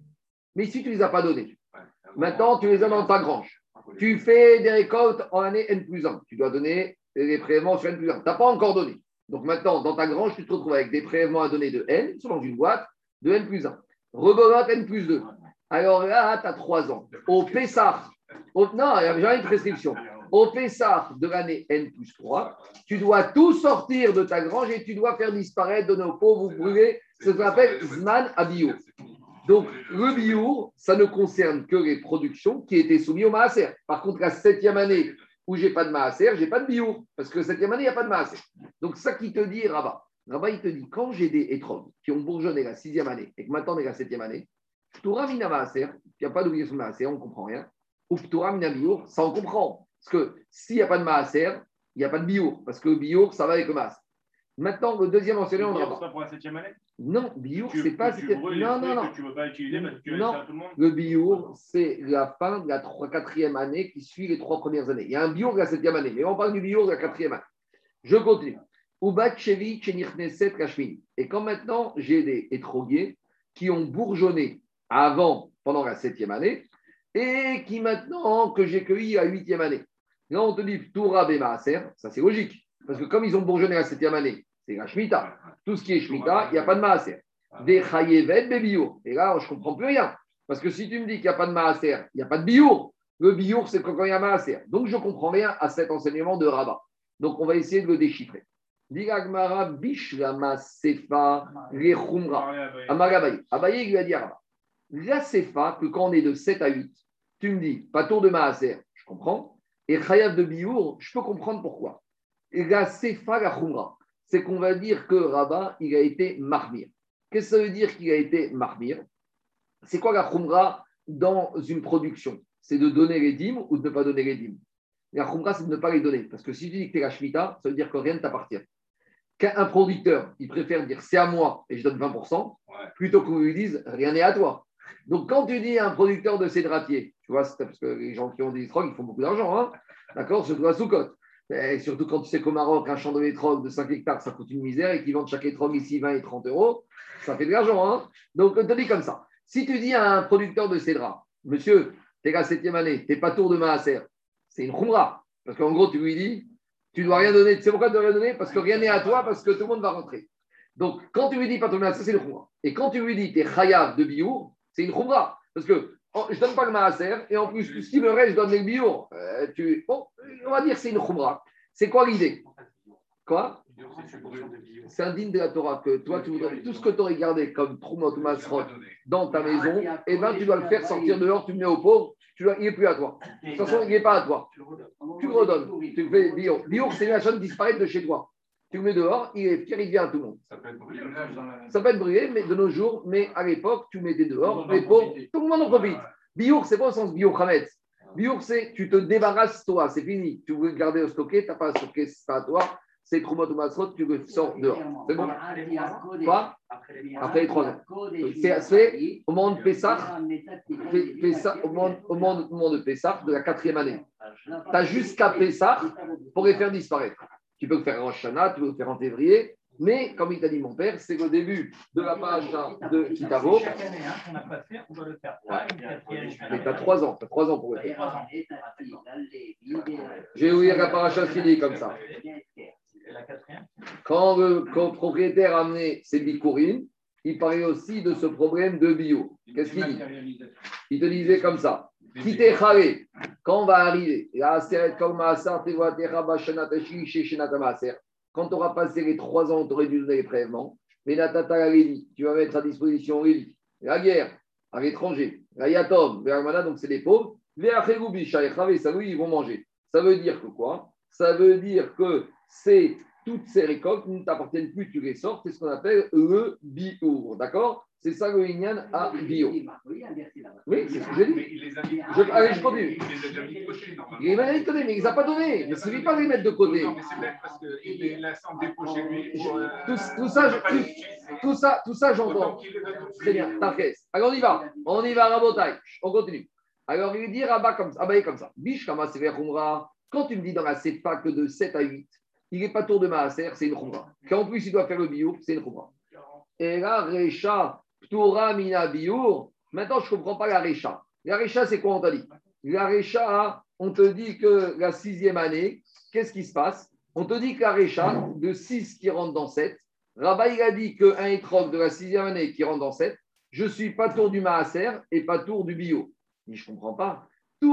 Mais si tu ne les as pas donnés, maintenant tu les as dans ta grange. Tu fais des récoltes en année N plus 1. Tu dois donner les prélèvements sur N plus 1. Tu n'as pas encore donné. Donc maintenant, dans ta grange, tu te retrouves avec des prélèvements à donner de N, selon une boîte, de N plus 1. Rebolote N plus 2. Alors là, tu as 3 ans. Au Pessah, non, il n'y a jamais une prescription. Au Pessah de l'année N plus 3, tu dois tout sortir de ta grange et tu dois faire disparaître, donner aux pauvres, brûler ce qu'on appelle Zman Abio. Donc, le bio, ça ne concerne que les productions qui étaient soumises au Maaser. Par contre, la septième année où j'ai pas de maaser, j'ai pas de bio, parce que septième année, il n'y a pas de maaser. Donc, ça qui te dit, Rabat, Rabat, il te dit, quand j'ai des étrogues qui ont bourgeonné la sixième année et que maintenant on est la septième année, Ptura mina maaser, il n'y a pas d'obligation de maaser, on ne comprend rien. Ou Ptura mina bio, ça on comprend. Parce que s'il n'y a pas de maaser, il n'y a pas de bio, parce que le bio, ça va avec le maaser. Maintenant, le deuxième enseignement, on C'est pas pour la septième année? Non, biour, c'est pas. tu c'était- brûles Non, non, non. que tu ne veux pas utiliser parce que tu veux Non. à tout le monde Le biour, c'est la fin de la quatrième année qui suit les trois premières années. Il y a un biour de la septième année, mais on parle du biour de la quatrième année. Je continue. Et quand maintenant j'ai des étroguiers qui ont bourgeonné avant, pendant la septième année, et qui maintenant que j'ai cueilli à la huitième année. Là, on te dit Toura Maaser, ça c'est logique. Parce que comme ils ont bourgeonné la septième année, c'est la Shemitah. Tout ce qui est Shemitah, il n'y a pas de Maaser. Des Chayevet, des Biour. Et là, je ne comprends plus rien. Parce que si tu me dis qu'il n'y a pas de Maaser, il n'y a pas de Biour. Le Biour, c'est quand il y a Maaser. Donc, je ne comprends rien à cet enseignement de Rabat. Donc, on va essayer de le déchiffrer. Diragmara Bishlama Sefa Rechumra. Parler à Baye. Amar Abaye. Il lui a dit Rabat. La Sefa, que quand on est de 7 à 8, tu me dis, pas tour de Maaser, je comprends. Et Chayav de Biour, je peux comprendre pourquoi. La Sefa, la Khumra, c'est qu'on va dire que Rabat, il a été marmir. Qu'est-ce que ça veut dire qu'il a été marmir C'est quoi la Khumra dans une production? C'est de donner les dîmes ou de ne pas donner les dîmes? La Khumra, c'est de ne pas les donner. Parce que si tu dis que tu es la Shemitah, ça veut dire que rien ne t'appartient. Qu'un producteur, il préfère dire c'est à moi et je donne 20%, Ouais. plutôt qu'on lui dise rien n'est à toi. Donc, quand tu dis à un producteur de cédratier, tu vois, c'est parce que les gens qui ont des drogues, ils font beaucoup d'argent, hein d'accord, surtout à Soukot. Surtout quand tu sais qu'au Maroc, un champ de pétrole de 5 hectares, ça coûte une misère et qu'ils vendent chaque étrog ici 20 et 30 euros, ça fait de l'argent. Hein Donc, on te dit comme ça. Si tu dis à un producteur de cédra, monsieur, t'es la septième année, t'es pas tour de Maaser, c'est une khumra. Parce qu'en gros, tu lui dis, tu dois rien donner. Tu sais pourquoi tu dois rien donner? Parce que rien n'est à toi, parce que tout le monde va rentrer. Donc, quand tu lui dis pas tour de Maaser, c'est une khumra. Et quand tu lui dis t'es chayav de biour, c'est une khumra. Parce que oh, je donne pas le Maaser, et en plus, qui me reste, je donne le biour. Euh, on va dire c'est une khumra. C'est quoi l'idée? Quoi? C'est un digne de la Torah que toi, tu voudrais, tout ce que tu aurais gardé comme Trumot ou Masrot dans ta maison, eh ben, tu dois le faire sortir dehors, tu le mets au pauvre, tu dois, il n'est plus à toi. De toute façon, il n'est pas à toi. Tu le redonnes. Tu fais biour. Biour, c'est la chose disparaître de chez toi. Tu le mets dehors, il est fier, il vient à tout le monde. Ça peut être brûlé. Ça peut être brûlé, mais de nos jours, mais à l'époque, tu le mettais dehors, les pauvres, tout le monde en profite. Biour, c'est pas au sens bio Hametz. Biour, c'est tu te débarrasses toi, c'est fini. Tu veux le garder au stocké, tu n'as pas à stocker, c'est pas à toi. C'est Trumot ou Masrot, tu le sors dehors. C'est bon Quoi Après les trois ans. C'est au moment de Pessah, au moment, au de Pessah, de la quatrième année. Tu as jusqu'à Pessah pour les faire disparaître. Tu peux le faire en Shana, tu peux le faire en février, mais comme il t'a dit mon père, c'est le début de la page de Kitavo. Chaque année, hein, qu'on n'a pas fait, on doit le faire. Mais tu as trois ans, tu as trois ans pour le faire. Vous lire la paracha qui dit comme ça. Quand le, quand le propriétaire a amené ses bikourines, il parlait aussi de ce problème de bio. Qu'est-ce qu'il dit? Il te disait comme ça. Quand on va arriver, quand tu auras passé les trois ans, tu aurais dû donner les prélèvements. Mais la Tata la Lévi, tu vas mettre à disposition la guerre, à l'étranger, la Yatom, donc c'est les pauvres. Les Saoui, ils vont manger. Ça veut dire que quoi? Ça veut dire que toutes ces récoltes ne t'appartiennent plus, tu les sors, c'est ce qu'on appelle le bio. D'accord? C'est ça le Inyan à bio. Oui, c'est ce que j'ai dit. Je- allez, je continue. Il les a déjà mis de côté, normalement. Il m'a dit de côté, mais il ne les a pas donnés. Il ne suffit pas de les mettre de côté. Non, mais c'est bête parce qu'il les laisse en dépôt chez lui. pour, Tout, ça, tout, j'entends. Très bien, t'inquiète. Alors on y va. On y va, Rabotai. On continue. Alors il dit Rabat comme ça. Abaye comme ça. Bish Kama Sever Khumra. Quand tu me dis dans la Sefa que de 7 à 8, il n'est pas tour de Maaser, c'est une Khumra. Qu'en plus il doit faire le bio, c'est une Khumra. Et là, Recha, Ptura Mina Biour. Maintenant, je ne comprends pas la Recha. La Recha, c'est quoi on t'a dit La Recha, on te dit que la sixième année, qu'est-ce qui se passe? On te dit que la Recha, de 6 qui rentre dans 7, Rabat, il a dit qu'un étrog de la sixième année qui rentre dans 7, je suis pas tour du Maaser et pas tour du bio. Mais je ne comprends pas. Si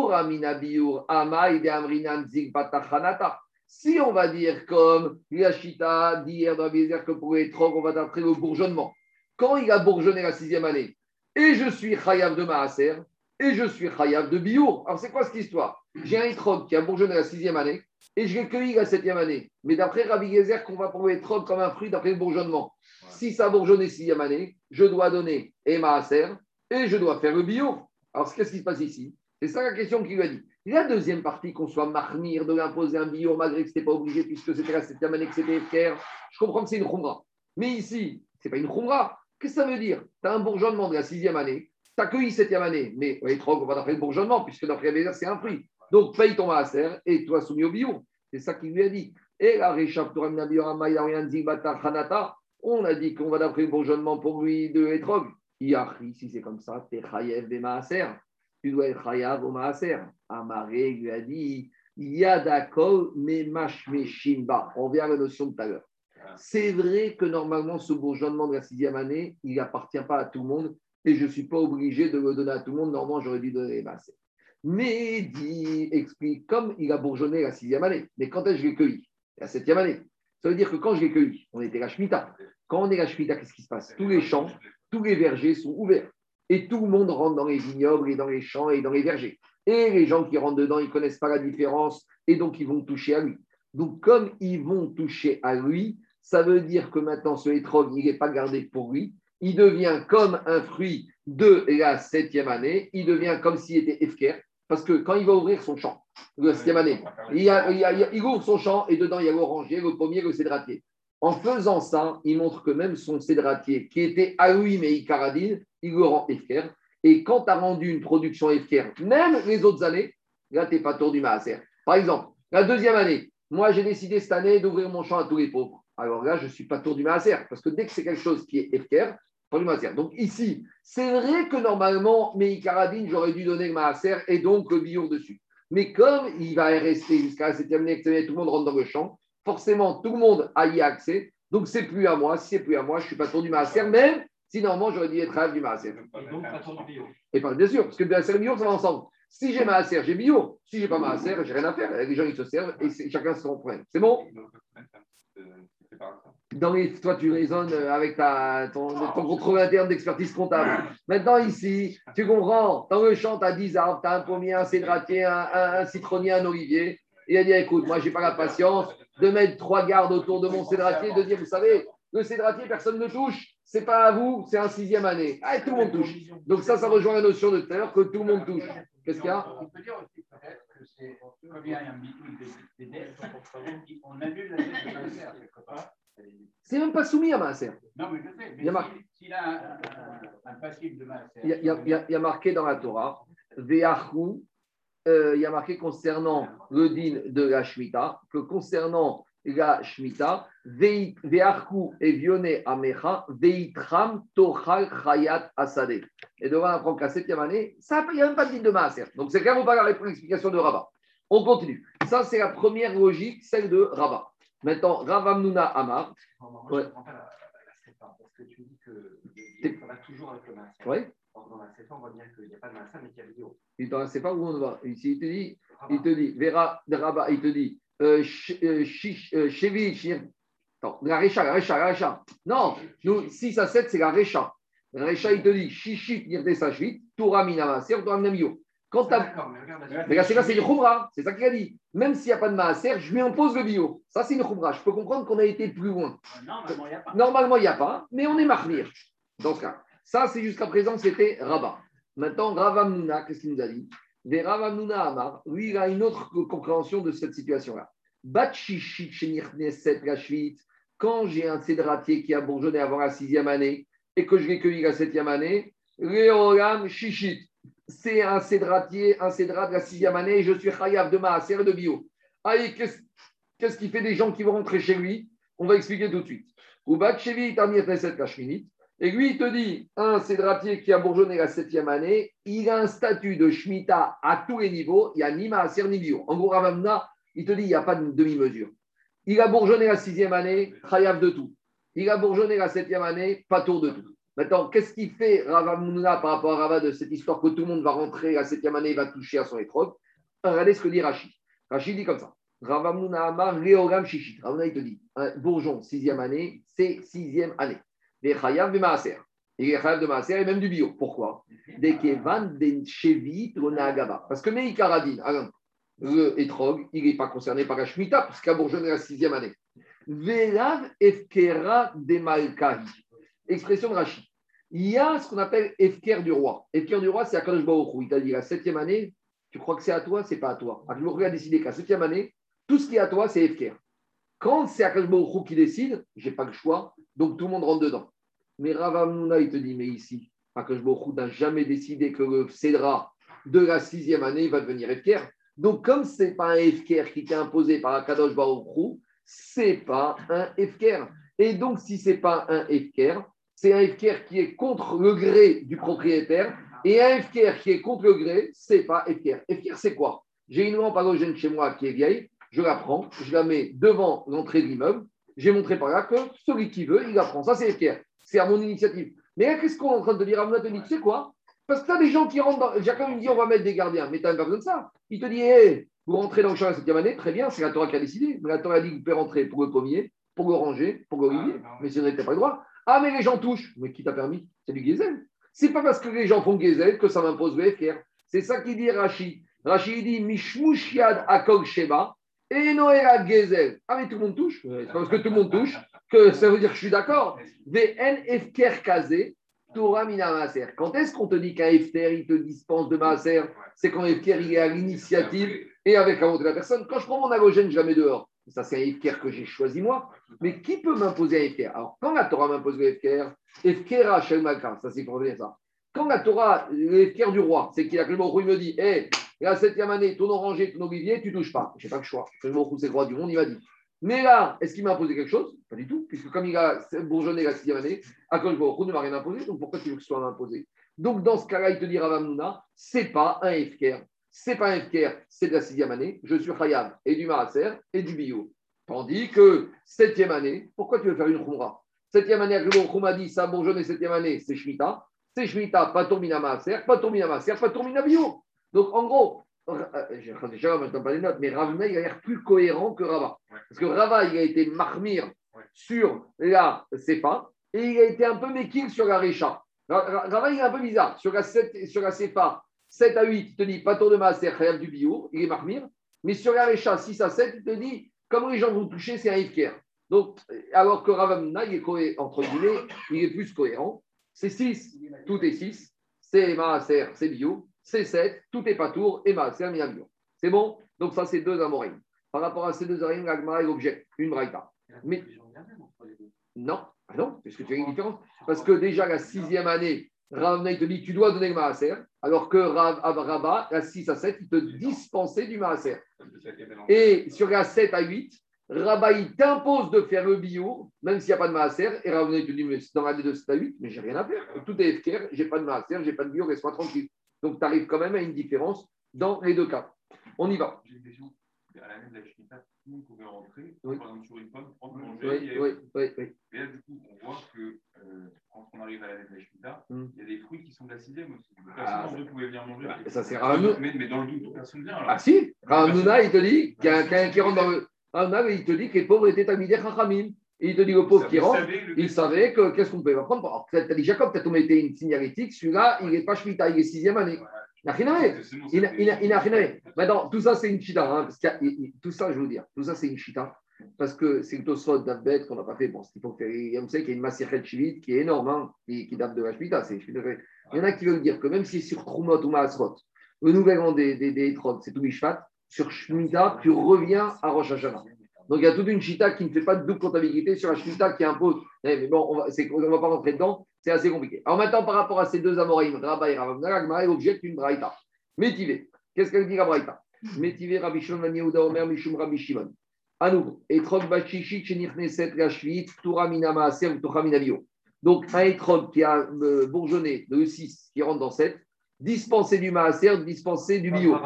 on va dire comme Yashita d'hier dans que pour les on va d'après le bourgeonnement. Quand il a bourgeonné la sixième année, et je suis Chayav de Maaser, et je suis Chayav de Biour. Alors c'est quoi cette histoire? J'ai un étrog qui a bourgeonné la sixième année, et je l'ai cueilli la septième année. Mais d'après Rabbi Gezer, qu'on va les trocs comme un fruit d'après le bourgeonnement. Si ça a bourgeonné sixième année, je dois donner et Maaser, et je dois faire le bio. Alors qu'est-ce qui se passe ici? C'est ça la question qu'il lui a dit. La deuxième partie, qu'on soit marmire de l'imposer un bio malgré que ce n'était pas obligé puisque c'était la septième année que c'était FKR, je comprends que c'est une khumra. Mais ici, ce n'est pas une khumra. Qu'est-ce que ça veut dire? Tu as un bourgeonnement de la sixième année, tu as cueilli septième année, mais on on va d'après le bourgeonnement puisque d'après les c'est un fruit. Donc paye ton maaser et toi soumis au bio. C'est ça qu'il lui a dit. Et la on a dit qu'on va d'après le bourgeonnement pour lui de Etrog. Si c'est comme ça, t'es chayev maaser. Tu dois être chayav au maaser. Amaré lui a dit Yadakol me shimba. On vient à la notion de tout à l'heure. C'est vrai que normalement, ce bourgeonnement de la sixième année, il n'appartient pas à tout le monde et je ne suis pas obligé de le donner à tout le monde. Normalement, j'aurais dû donner maaser. Mais dit, explique, comme il a bourgeonné la sixième année, mais quand est-ce que je l'ai cueilli? La septième année. Ça veut dire que quand je l'ai cueilli, on était la Shemitah. Quand on est la Shemitah, qu'est-ce qui se passe? Tous les champs, tous les vergers sont ouverts. Et tout le monde rentre dans les vignobles et dans les champs et dans les vergers. Et les gens qui rentrent dedans, ils ne connaissent pas la différence et donc ils vont toucher à lui. Donc, comme ils vont toucher à lui, ça veut dire que maintenant, ce hétrog, il n'est pas gardé pour lui. Il devient comme un fruit de la septième année. Il devient comme s'il était efker. Parce que quand il va ouvrir son champ, la septième année, il, ouvre son champ et dedans il y a l'oranger, le pommier, le cédratier. En faisant ça, il montre que même son cédratier, qui était à lui mais Icaradine, il le rend efker. Et quand tu as rendu une production efker, même les autres années, là, tu n'es pas tour du maaser. Par exemple, la deuxième année, moi j'ai décidé cette année d'ouvrir mon champ à tous les pauvres. Alors là, je ne suis pas tour du maaser, parce que dès que c'est quelque chose qui est efker, donc ici, c'est vrai que normalement, Meikaradine, j'aurais dû donner le maaser et donc le billon dessus. Mais comme il va rester jusqu'à la septième année, tout le monde rentre dans le champ, forcément, tout le monde a y accès. Donc, c'est plus à moi. Si c'est plus à moi, je ne suis pas tour du maaser, même si normalement, j'aurais dû être du maaser. Et donc, pas tour du bio. Et pas, bien sûr, parce que maaser et bio, ça va ensemble. Si j'ai maaser, j'ai bio. Si j'ai pas maaser, j'ai rien à faire. Les gens, ils se servent et chacun se reprend. C'est bon? Dans les, toi, tu raisonnes avec ta, ton, ton contrôle interne d'expertise comptable. Maintenant, ici, tu comprends, dans le champ, tu as 10 arbres, tu as un pommier, un cédratier, un, un, citronnier, un olivier. il a dit écoute, moi, je n'ai pas la patience de mettre trois gardes autour de mon cédratier et de dire vous savez, le cédratier, personne ne touche. C'est pas à vous, c'est un sixième année. Ah, tout le monde touche. Donc, ça, ça rejoint la notion de terre que tout le monde touche. Qu'est-ce qu'il y a? On peut dire aussi peut-être c'est comme il y a un des dettes, on annule la dette de quelque part. C'est même pas soumis à Maaser. Non, mais je sais. Mais s'il a, a un, passif de Maaser. Il y, a, il, y a, marqué dans la Torah, Ve'achu, euh, il y a marqué concernant le din de la Shemitah, que concernant la Shemitah, Ve'arku et Vioné Amecha, Veitram Tochal Chayat Asade. Et devant apprendre qu'à la septième année, ça, il n'y a même pas de din de Maaser. Donc c'est quand même pas l'explication de Rabat. On continue. Ça, c'est la première logique, celle de Rabat. Maintenant, Ravamnuna Amar. ouais. parce que tu dis que ça va toujours avec le masque. Oui. Dans la CEPA, on voit bien qu'il n'y a pas de masque, mais qu'il y a vidéo. Et dans la CEPA, où on va Ici, il te dit, il te dit, Vera Rabat, il te dit, euh, euh, euh Attends, la Récha, la Récha, la Récha. Non, nous, 6 à 7, c'est la Récha. La Récha, il te dit, Shishit, Nirde Sashvit, Toura Minamaser, Toura Minamio. Quand mais là, c'est là, c'est une khumra, c'est ça qu'il a dit. Même s'il n'y a pas de maaser, je lui impose le bio. Ça, c'est une khumra. Je peux comprendre qu'on a été plus loin. Normalement, il n'y a, pas, mais on est marmir. Dans ce cas, ça, c'est jusqu'à présent, c'était Rabat. Maintenant, Ravamnuna, qu'est-ce qu'il nous a dit? Des Ravamnuna Amar, lui, il a une autre compréhension de cette situation-là. Quand j'ai un cédratier qui a bourgeonné avant la sixième année et que je l'ai cueilli la septième année, Réolam Shishit c'est un cédratier, un cédrat de la sixième année, et je suis chayav de maaser de bio. Allez, qu'est-ce qui fait des gens qui vont rentrer chez lui? On va expliquer tout de suite. Et lui, il te dit, un cédratier qui a bourgeonné la septième année, il a un statut de Shemitah à tous les niveaux, il n'y a ni maaser ni bio. En gros, Ravamna, il te dit, il n'y a pas de demi-mesure. Il a bourgeonné la sixième année, chayav de tout. Il a bourgeonné la septième année, pas tour de tout. Maintenant, qu'est-ce qui fait Ravamuna par rapport à Rava de cette histoire que tout le monde va rentrer la septième année et va toucher à son épreuve Regardez ce que dit Rachid. Rachid dit comme ça. Ravamuna Amar Leogam Shishit. Ravamuna, il te dit un bourgeon, sixième année, c'est sixième année. Des Chayav de Maaser. Et les Chayav de Maaser et même du bio. Pourquoi? Des Kevan, Parce que Meikaradin, le Etrog, il n'est pas concerné par la Shemitah, puisqu'il a bourgeonné la sixième année. Velav Efkera de Malkahi expression de Rachid. Il y a ce qu'on appelle Efker du roi. Efker du roi, c'est Akadosh Il t'a dit la septième année, Tu crois que c'est à toi, c'est pas à toi. Akashbohu a décidé qu'à septième année, tout ce qui est à toi, c'est Efker. Quand c'est Akashbohu qui décide, j'ai pas le choix, donc tout le monde rentre dedans. Mais Ravamuna, il te dit, mais ici, Akashbohu n'a jamais décidé que le Cédra de la sixième année va devenir Efker. Donc, comme ce n'est pas un Efker qui t'est imposé par Akadosh Baruch ce n'est pas un Efker. Et donc, si ce n'est pas un Efker, c'est un Efker qui est contre le gré du propriétaire. Et un Efker qui est contre le gré, ce n'est pas Efker. Efker, c'est quoi? J'ai une lampe halogène chez moi qui est vieille, je la prends, je la mets devant l'entrée de l'immeuble. J'ai montré par là que celui qui veut, il la prend. Ça, c'est Efker. C'est à mon initiative. Mais là, qu'est-ce qu'on est en train de dire à mon Tu sais quoi? Parce que tu as des gens qui rentrent dans. Jacob me dit on va mettre des gardiens. Mais tu n'as pas besoin de ça. Il te dit hé, vous rentrez dans le champ la septième année, très bien, c'est la Torah qui a décidé. Mais la Torah a dit vous pouvez rentrer pour le premier, pour le ranger, pour l'olivier. Ah, mais si vous n'avez pas le droit. Ah, mais les gens touchent. Mais qui t'a permis? C'est du Gezel. C'est pas parce que les gens font Gezel que ça m'impose le FKR. C'est ça qu'il dit Rashi. Rashi dit Mishmushiad Akog Sheba et Noéra Gezel. Ah, mais tout le monde touche. C'est parce que tout le monde touche que ça veut dire que je suis d'accord. Mina Quand est-ce qu'on te dit qu'un FTR, il te dispense de Maaser? C'est quand FTR, il est à l'initiative et avec un de la personne. Quand je prends mon halogène, je la mets dehors. Ça, c'est un FKR que j'ai choisi moi. Mais qui peut m'imposer un FKR Alors, quand la Torah m'impose le FKR Hachel Malka, ça c'est pour dire ça. Quand la Torah, le FKR du roi, c'est qu'il a quelque chose il me dit Hé, la septième année, ton oranger, ton olivier, tu touches pas. Je n'ai pas le choix. Me c'est le roi du monde, il m'a dit. Mais là, est-ce qu'il m'a imposé quelque chose? Pas du tout, puisque comme il a bourgeonné la sixième année, à cause ne m'a rien imposé, donc pourquoi tu veux que ce soit imposé? Donc dans ce cas-là, il te dit Ravamnouna, ce n'est pas un FKR c'est pas un FKR, c'est de la sixième année, je suis Khayab et du Maaser et du Bio. Tandis que septième année, pourquoi tu veux faire une Khumra? Septième année, le Khumra dit, ça bourgeonne septième année, c'est Shemitah. C'est Shemitah, pas Tourmina Maaser, pas Tourmina Maaser, pas Tourmina Bio. Donc en gros, déjà, je ne pas les notes, mais Ravna, il a l'air plus cohérent que Rava. Parce que Rava, il a été marmire sur la Sefa et il a été un peu méquille sur la Recha. Rava, il est un peu bizarre. Sur la, sur la Sefa, 7 à 8, il te dit pas tour de Maaser, Khayab du bio, il est marmire. Mais sur la Récha, 6 à 7, il te dit comment les gens vont toucher, c'est un Ifker. Donc, alors que Ravamna, il est cohérent, entre guillemets, il est plus cohérent. C'est 6, tout est 6. C'est Maaser, c'est bio. C'est 7, tout est pas tour et Maaser, il bio. C'est bon? Donc, ça, c'est deux amorim. Par rapport à ces deux amorim, l'agma est l'objet, une braïta. Mais non, ah non, est-ce que tu as une différence Parce que déjà, la sixième année, Rav il te dit tu dois donner le maaser, alors que Rav Rabba, à 6 à 7, il te dispensait du maaser. Et sur la 7 à 8, Rabba, il t'impose de faire le bio, même s'il n'y a pas de maaser. Et Rav il te dit mais dans la de 7 à 8, mais j'ai rien à faire. Tout est FKR, j'ai pas de maaser, j'ai pas de bio, reste-moi tranquille. Donc tu arrives quand même à une différence dans les deux cas. On y va. J'ai une question. À la de la tout le monde pouvait rentrer, par exemple sur une pomme, prendre, manger. Oui, oui, oui, oui. Et là, du coup, on voit que euh, quand on arrive à la Shemitah, mm. il y a des fruits qui sont de la sixième aussi. Ah, personne pouvait venir manger. Bah, ça, c'est. Mais, mais, dans le doute, personne vient. Alors. Ah si, Ranouna, il te dit qu'il y a quelqu'un qui rentre dans le. Ranouna, il te dit que les pauvres étaient à Chachamim. Et il te dit le pauvre qui rentre, il savait que qu'est-ce qu'on pouvait prendre. Alors, tu as dit Jacob, tu as été une signalétique, celui-là, il n'est pas Shemitah, il est sixième année. Il n'a rien à Il n'a rien à Maintenant, tout ça, c'est une chita. Hein, parce tout ça, je veux dire, tout ça, c'est une chita parce que c'est le Tosfot d'Adbet qu'on n'a pas fait. Bon, il faut faire. On sait qu'il y a une Masirhet Chivit qui est énorme, hein, qui, date de la Shmita. Il y en a qui veulent dire que même si sur Trumot ou Maasrot, le nouvel an des, des, des c'est tout Mishpat, sur Shmita, tu reviens à Rosh Hashanah. Donc il y a toute une Shita qui ne fait pas de double comptabilité sur la Shmita qui impose. Eh, mais bon, on ne va pas rentrer dedans, c'est assez compliqué. Alors maintenant, par rapport à ces deux Amoraïm, Rabba et Rabba, il objecte une Braïta. Métivé. Qu'est-ce qu'elle dit la Braïta? Métivé Rabbi Shimon Yehuda Omer Mishum Rabbi Shimon. À nouveau, etrog bachichit chenirneset gashvit tura minama aser ou Donc, un etrog qui a euh, bourgeonné de 6 qui rentre dans 7, dispensé du maaser, dispensé du bio.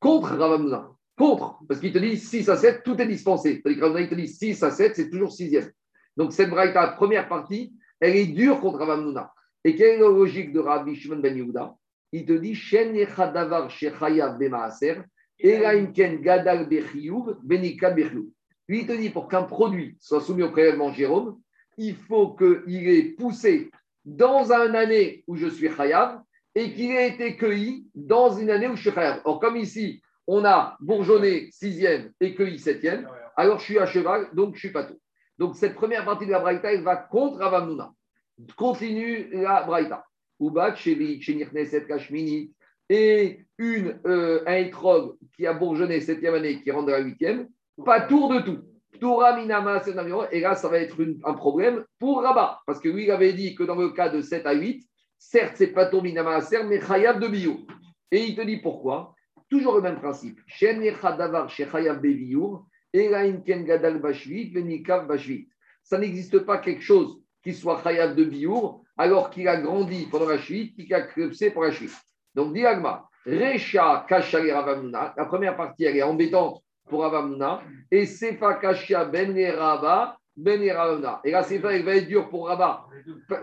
Contre Ravamuna. Contre, parce qu'il te dit 6 à 7, tout est dispensé. C'est-à-dire que te dit 6 à 7, c'est toujours 6e. Donc, cette braïta, première partie, elle est dure contre Ravamuna. Et quelle est la logique de Rabbi Shimon ben Yehuda? Il te dit Shen yechadavar shechayav bemaaser là, gadal Lui, il te dit pour qu'un produit soit soumis au prélèvement Jérôme, il faut qu'il ait poussé dans une année où je suis Chayav et qu'il ait été cueilli dans une année où je suis Chayav. Or, comme ici, on a bourgeonné sixième et cueilli septième, alors je suis à cheval, donc je suis pas tout. Donc, cette première partie de la Braïta, elle va contre Avamnouna. Continue la Braïta. Et une, euh, un étrog qui a bourgeonné septième année, qui rentre à la huitième, pas tour de tout. Et là, ça va être un problème pour Rabat, parce que lui, il avait dit que dans le cas de 7 à 8, certes, c'est pas tour Minama mais Chayav de Bio. Et il te dit pourquoi? Toujours le même principe. Ça n'existe pas quelque chose qui soit Chayav de Biour, alors qu'il a grandi pendant la chute, qui a crepsé pour la chute. Donc, Diagma, Recha Kachali Ravamuna, la première partie, elle est embêtante pour Ravamuna, et Sefa Kashia Ben Rava, Ben Ravamuna. Et là, Sefa, elle va être dure pour Rabat,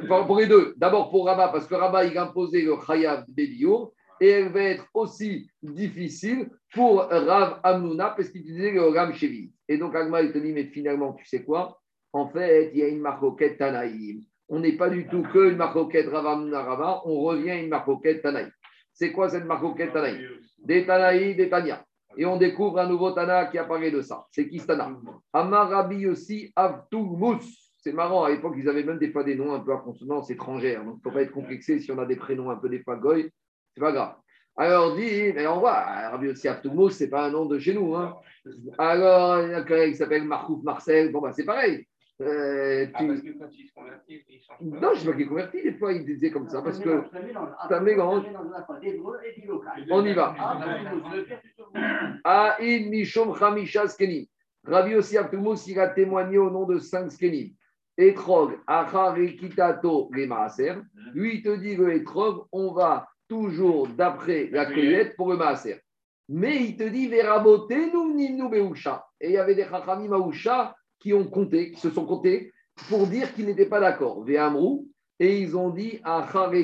pour les deux. D'abord pour Rabat, parce que Rabat, il a imposé le Chayav de Biour, et elle va être aussi difficile pour Rav Amnuna, parce qu'il disait le Ram Chevi. Et donc, Agma, il te dit, mais finalement, tu sais quoi? En fait, il y a une marcoquette Tanaïm. On n'est pas du tout que une marcoquette Rava, on revient à une marcoquette Tanaïm. C'est quoi cette marcoquette Tanaïm? Des Tanaï, des Tania. Et on découvre un nouveau Tana qui apparaît de ça. C'est qui Tana? Amarabi aussi Avtulmus. C'est marrant, à l'époque, ils avaient même des fois des noms un peu à consonance étrangère. Donc, il ne faut pas être complexé si on a des prénoms un peu des fois. C'est pas grave. Alors, dit, mais on voit, Rabbi aussi Avtulmus, ce n'est pas un nom de chez nous. Hein. Alors, il y a un collègue qui s'appelle Marcouf Marcel. Bon, bah, c'est pareil. Euh, ah, parce que quand se Non, je ne sais pas qu'il est converti, des fois il disait comme ça, parce que ça mélange. On y va. Ah, in Mishom Hamisha Skenim. Rabbi aussi Abtumous, il a témoigné au nom de cinq Skenim. Etrog, Achar Kitato Maaser. Lui, il te dit le Etrog, on va toujours d'après la cueillette pour le Maaser. Mais il te dit nous, nous, Beusha. Et il y avait des Chachamim Mausha qui ont compté, qui se sont comptés pour dire qu'ils n'étaient pas d'accord. Ve'amrou, et ils ont dit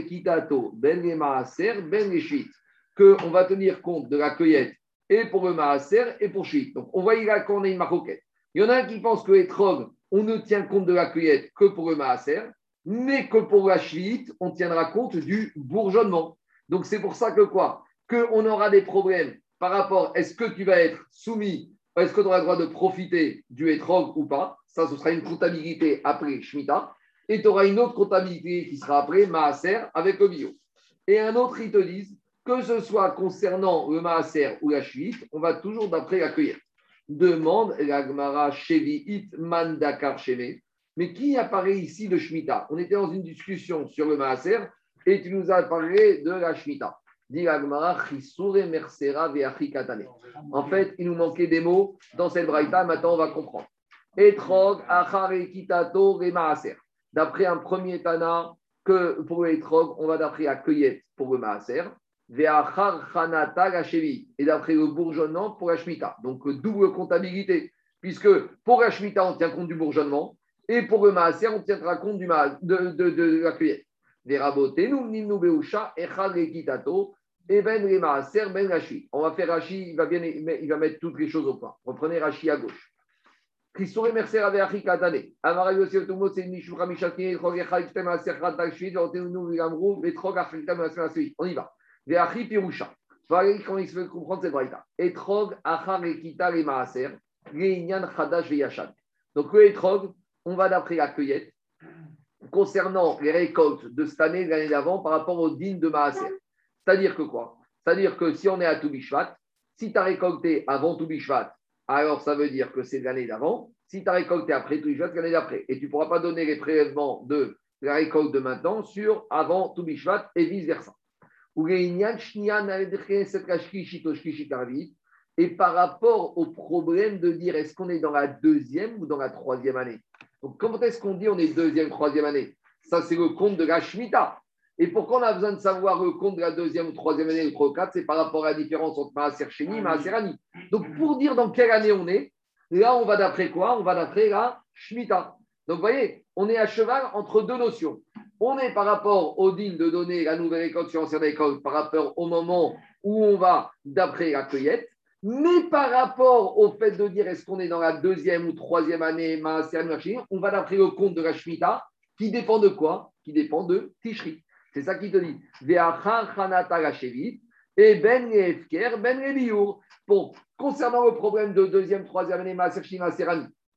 Kitato ben maaser ben qu'on va tenir compte de la cueillette et pour le maaser et pour shit. Donc on voit là qu'on a une maroquette. Il y en a un qui pense que Etrog, on ne tient compte de la cueillette que pour le maaser, mais que pour la shit, on tiendra compte du bourgeonnement. Donc c'est pour ça que quoi? Qu'on aura des problèmes par rapport, est-ce que tu vas être soumis est-ce qu'on aura le droit de profiter du étrog ou pas? Ça, ce sera une comptabilité après Shemitah. Et tu auras une autre comptabilité qui sera après Maaser avec le bio. Et un autre, ils te disent que ce soit concernant le Maaser ou la Shemitah, on va toujours d'après la cueillette. Demande l'Agmara Shevi'it Mandakar Sheme. Mais qui apparaît ici de Shemitah? On était dans une discussion sur le Maaser et tu nous as parlé de la Shemitah. En fait, il nous manquait des mots dans cette braïta, maintenant on va comprendre. Etrog, Kitato, D'après un premier Tana, que pour l'Etrog, on va d'après la cueillette pour le Maaser. Et d'après le bourgeonnement pour la Shemitah. Donc double comptabilité. Puisque pour la Shemitah, on tient compte du bourgeonnement. Et pour le Maaser, on tiendra compte du de, de, de, la cueillette. Ben. On va faire Rashi, il va, bien, il va mettre toutes les choses au point. Reprenez Rashi à gauche. On y va. Veachi Pirusha. Comment il se comprendre cette braïta. Etrog, Achar Ekita les Maaser, Geinyan Khadash Veyachan. Donc le Etrog, on va d'après la cueillette concernant les récoltes de cette année, l'année d'avant, par rapport aux dînes de Maaser. C'est-à-dire que quoi? C'est-à-dire que si on est à Toubishvat, si tu as récolté avant Toubishvat, alors ça veut dire que c'est l'année d'avant. Si tu as récolté après Toubishvat, c'est l'année d'après. Et tu ne pourras pas donner les prélèvements de la récolte de maintenant sur avant Toubishvat et vice-versa. Et par rapport au problème de dire est-ce qu'on est dans la deuxième ou dans la troisième année? Donc, comment est-ce qu'on dit on est deuxième, troisième année? Ça, c'est le compte de la Shemitah. Et pourquoi on a besoin de savoir le compte de la deuxième ou troisième année ou quatre? C'est par rapport à la différence entre Maaser Sheni et Maaser Ani. Donc, pour dire dans quelle année on est, là, on va d'après quoi? On va d'après la Shemitah. Donc, vous voyez, on est à cheval entre deux notions. On est par rapport au digne de donner la nouvelle école sur l'ancienne école, par rapport au moment où on va d'après la cueillette, mais par rapport au fait de dire est-ce qu'on est dans la deuxième ou troisième année on va d'après le compte de la Shemitah, qui dépend de quoi? Qui dépend de Tishri. C'est ça qui te dit. Et ben efker, ben Pour, concernant le problème de deuxième, troisième année,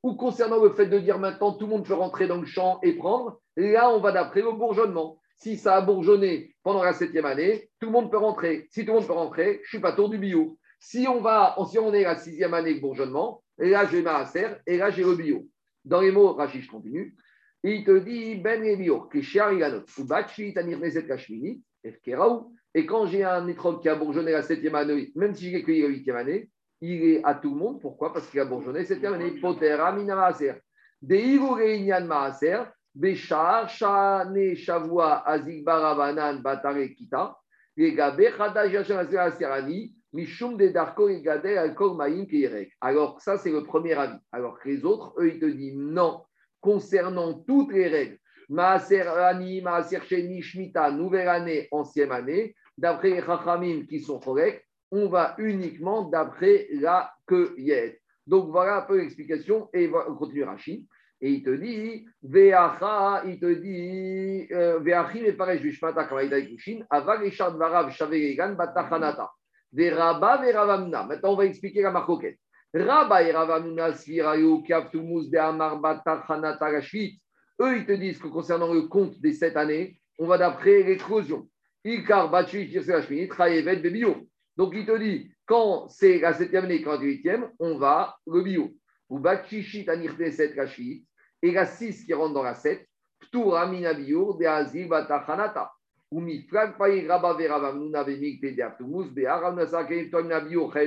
ou concernant le fait de dire maintenant tout le monde peut rentrer dans le champ et prendre, là on va d'après le bourgeonnement. Si ça a bourgeonné pendant la septième année, tout le monde peut rentrer. Si tout le monde peut rentrer, je suis pas tour du bio. Si on va, si on est la sixième année de bourgeonnement, et là j'ai Maaser, et là j'ai le bio. Dans les mots, Rachid, je continue. Il te dit, Ben que et quand j'ai un étrog qui a bourgeonné la septième année, même si j'ai cueilli la huitième année, il est à tout le monde. Pourquoi Parce qu'il a bourgeonné la septième année. Poter, Amina Maaser. De Iru Reinyan Maaser, Beshar, Shane, Shavua, Azik Barabanan, Batare, Kita, Asirani, De. Alors, ça, c'est le premier avis. Alors que les autres, eux, ils te disent non, concernant toutes les règles. Maaser Ani, Maaser Sheni, Shmita, nouvelle année, ancienne année, d'après les Chachamim qui sont corrects, on va uniquement d'après la cueillette. Donc voilà un peu l'explication et on continue Rachid. Et il te dit, Veacha, il te dit, euh, Veachim et pareil, Vishmata Kavaïda Kushin, Aval Echad Varav Shavegan Batachanata. Veraba Veravamna. Maintenant, on va expliquer la marcoquette. Rabba et Ravamna Svirayu Kavtumuz de Amar Batachanata Rashvit. Eux, ils te disent que concernant le compte des sept années, on va d'après l'éclosion. Ikar Batchit Yirsashminit Chayevet Bebio. Donc, il te dit, quand c'est la septième année, quand la huitième, on va le bio. Ou Batchishit Anirte Set Rashvit et la 6 qui rentre dans la 7, Ptura Minabiour de Azil Batachanata.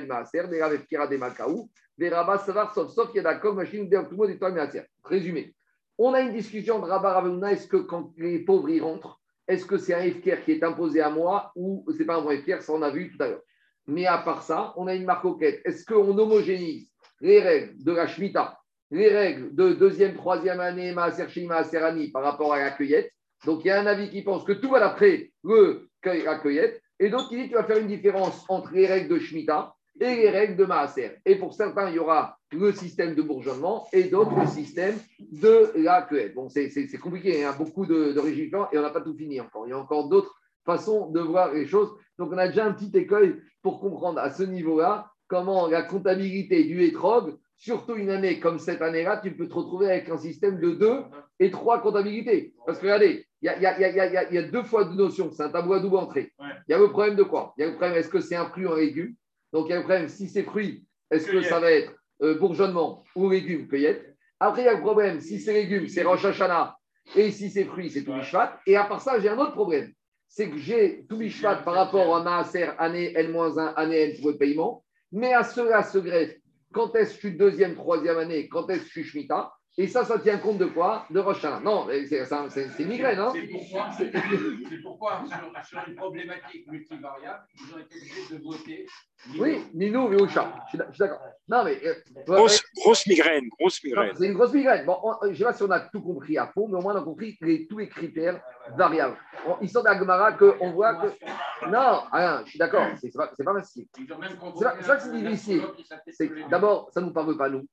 Maaser, Maaser. Résumé. On a une discussion de Rabba est-ce que quand les pauvres y rentrent, est-ce que c'est un FKR qui est imposé à moi ou c'est pas un vrai FKR, ça on a vu tout à l'heure. Mais à part ça, on a une marque quête. Est-ce qu'on homogénise les règles de la Shemitah les règles de deuxième, troisième année, Maaser Shima, Serani, par rapport à la cueillette. Donc, il y a un avis qui pense que tout va d'après le, la cueillette, et d'autres qui dit qu'il va faire une différence entre les règles de Shemitah et les règles de Maaser. Et pour certains, il y aura le système de bourgeonnement et d'autres le système de la cueillette. Bon, c'est compliqué, il y a beaucoup de, de régimes et on n'a pas tout fini encore. Il y a encore d'autres façons de voir les choses. Donc, on a déjà un petit écueil pour comprendre à ce niveau-là comment la comptabilité du hétrog surtout une année comme cette année-là, tu peux te retrouver avec un système de deux et trois comptabilités. Parce que regardez, il y, a, deux fois deux notions, c'est un tableau à double entrée. Il y a le problème de quoi? Il y a le problème, est-ce que c'est un fruit ou un légume? Donc il y a le problème, si c'est fruit, est-ce que ça va être euh, bourgeonnement ou légume, cueillette? Après, il y a le problème, si c'est légume, c'est Rosh Hashanah. Et si c'est fruit, c'est Toubishvat. Et à part ça, j'ai un autre problème. C'est que j'ai Toubishvat par rapport à Maaser, année N-1, année N pour le paiement. Mais à cela se greffe quand est-ce que je suis deuxième, troisième année, quand est-ce que je suis Shemitah? Et ça, ça tient compte de quoi? De Rosh Non, c'est migraine, hein C'est pourquoi, sur, une problématique multivariable, ils ont été obligés de voter. Oui, Nino et Ocha. Je suis d'accord. Non, mais. Euh, grosse, migraine, grosse migraine. C'est une grosse migraine. Bon, je ne sais pas si on a tout compris à fond, mais au moins on a compris les, tous les critères variables. Ils sont d'Agmara qu'on voit que. Non, rien, je suis d'accord, c'est pas, pas facile. C'est ça que c'est difficile. D'abord, ça ne nous parle pas, nous.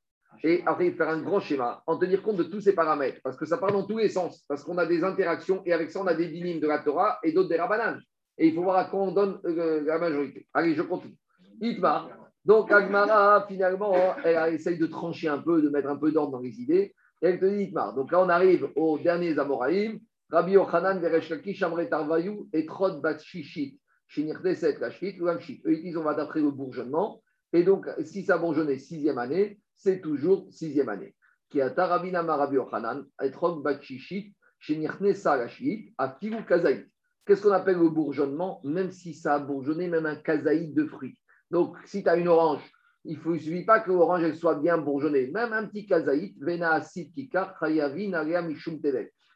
Et après, faire un grand schéma, en tenir compte de tous ces paramètres, parce que ça part dans tous les sens, parce qu'on a des interactions, et avec ça, on a des dynimes de la Torah et d'autres des rabananes. Et il faut voir à quoi on donne euh, la majorité. Allez, je continue. Itma. Donc, Agmara, finalement, elle essaye de trancher un peu, de mettre un peu d'ordre dans les idées. Et elle te dit Itmar. Donc là, on arrive aux derniers Amoraïm. Rabbi Yochanan, Veresh Shamre Tarvayou, et Trot Bat Shishit, Shinirdeset, Lashit, Lamshit. Eux, ils disent on va d'après le bourgeonnement. Et donc, si ça bourgeonnait sixième année, c'est toujours sixième année. Qui a Tarabina Marabi Yochanan, et Trot Bat Shishit, Shinirnesa Lashit, à Kivu Kazaït. Qu'est-ce qu'on appelle le bourgeonnement Même si ça a bourgeonné, même un kazaït de fruits. Donc, si tu as une orange, il ne suffit pas que l'orange soit bien bourgeonnée. Même un petit kazaït, Vena Asid Kikar, Chayavi, Mishum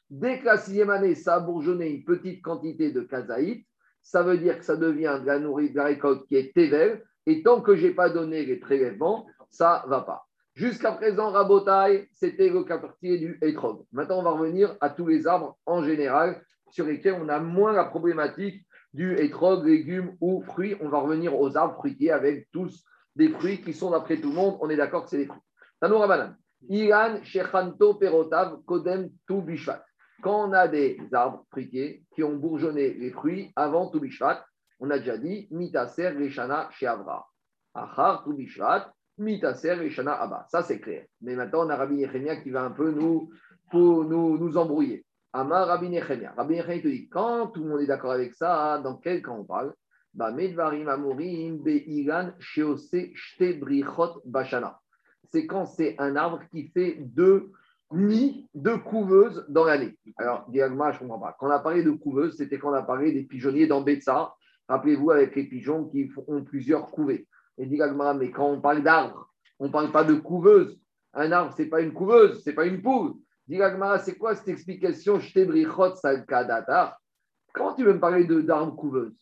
Dès que la sixième année, ça a bourgeonné une petite quantité de kazaït, ça veut dire que ça devient de la nourriture, de la récolte qui est tével. Et tant que je n'ai pas donné les prélèvements, ça ne va pas. Jusqu'à présent, Rabotai, c'était le quartier du hétrog. Maintenant, on va revenir à tous les arbres en général sur lesquels on a moins la problématique du hétrog, légumes ou fruits. On va revenir aux arbres fruitiers avec tous des fruits qui sont, d'après tout le monde, on est d'accord que c'est des fruits. Tanoura Banan. Iran, Shechanto, Perotav, Kodem, Tu Bishvat quand on a des arbres fruitiers qui ont bourgeonné les fruits avant Toubishvat, on a déjà dit Mitaser Rishana Sheavra. Achar Toubishvat, Mitaser Rishana Abba. Ça, c'est clair. Mais maintenant, on a Rabbi Yechemia qui va un peu nous, pour nous, nous embrouiller. Amar Rabbi Nechemia. Rabbi Nechemia te dit, quand tout le monde est d'accord avec ça, dans quel cas on parle? Bah, Medvarim. C'est quand c'est un arbre qui fait deux nids, deux couveuses dans l'année. Alors, Diagma, je ne comprends pas. Quand on a parlé de couveuses, c'était quand on a parlé des pigeonniers dans Betsa. Rappelez-vous, avec les pigeons qui ont plusieurs couvées. Et Diagma, mais quand on parle d'arbre, on ne parle pas de couveuse. Un arbre, ce n'est pas une couveuse, ce n'est pas une poule. Diagma, c'est quoi cette explication? Comment tu veux me parler d'arbre couveuse?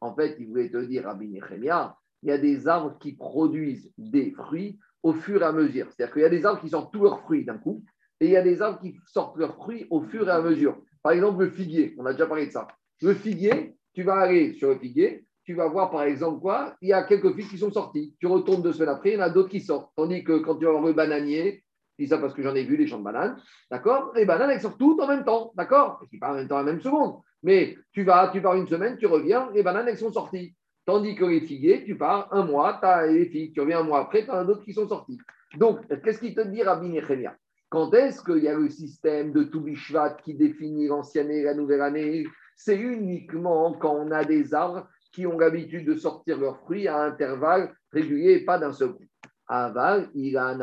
En fait, il voulait te dire, Rabbi Nechemia, il y a des arbres qui produisent des fruits au fur et à mesure. C'est-à-dire qu'il y a des arbres qui sortent tous leurs fruits d'un coup, et il y a des arbres qui sortent leurs fruits au fur et à mesure. Par exemple, le figuier, on a déjà parlé de ça. Le figuier, tu vas aller sur le figuier, tu vas voir par exemple quoi? Il y a quelques figues qui sont sorties. Tu retournes deux semaines après, il y en a d'autres qui sortent. Tandis que quand tu vas voir le bananier, je dis ça parce que j'en ai vu les champs de bananes, d'accord? Les bananes, elles sortent toutes en même temps, d'accord? Je pas en même temps, en la même seconde. Mais tu vas, tu pars une semaine, tu reviens, les bananes, elles sont sorties. Tandis que les figuiers, tu pars un mois, tu as les figues, tu reviens un mois après, tu as d'autres qui sont sortis. Donc, qu'est-ce qu'il te dit, Rabbi Nechemia? Quand est-ce qu'il y a le système de Toubishvat qui définit l'ancienne et la nouvelle année? C'est uniquement quand on a des arbres qui ont l'habitude de sortir leurs fruits à intervalles réguliers et pas d'un seul coup. Aval, il a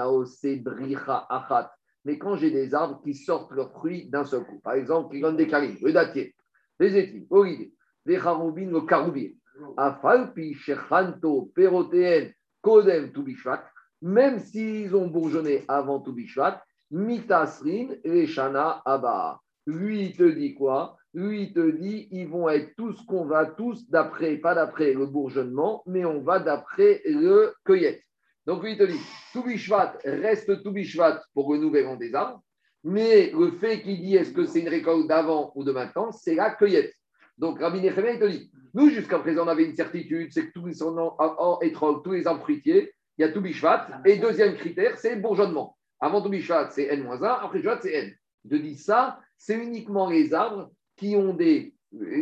bricha achat. Mais quand j'ai des arbres qui sortent leurs fruits d'un seul coup, par exemple, qui donnent des caries, le dattier, les étives, l'olivier, les charoubines, le caroubier, afalpi, shechanto, perotéen, kodem, tubishvat, même s'ils ont bourgeonné avant tubishvat, mitasrin, shana abba. Lui, il te dit quoi? Lui, il te dit, ils vont être tous qu'on va tous d'après, pas d'après le bourgeonnement, mais on va d'après le cueillette. Donc lui, il te dit, Toubishvat reste Toubishvat pour le nouvel an des arbres, mais le fait qu'il dit est-ce que c'est une récolte d'avant ou de maintenant, c'est la cueillette. Donc Rabbi Nechemia, il te dit, nous jusqu'à présent on avait une certitude, c'est que tous les, en, tous les arbres fruitiers, il y a Toubishvat, et deuxième critère, c'est le bourgeonnement. Avant Toubishvat, c'est N-1, après Toubishvat, c'est N. Il te dit ça, c'est uniquement les arbres qui ont des,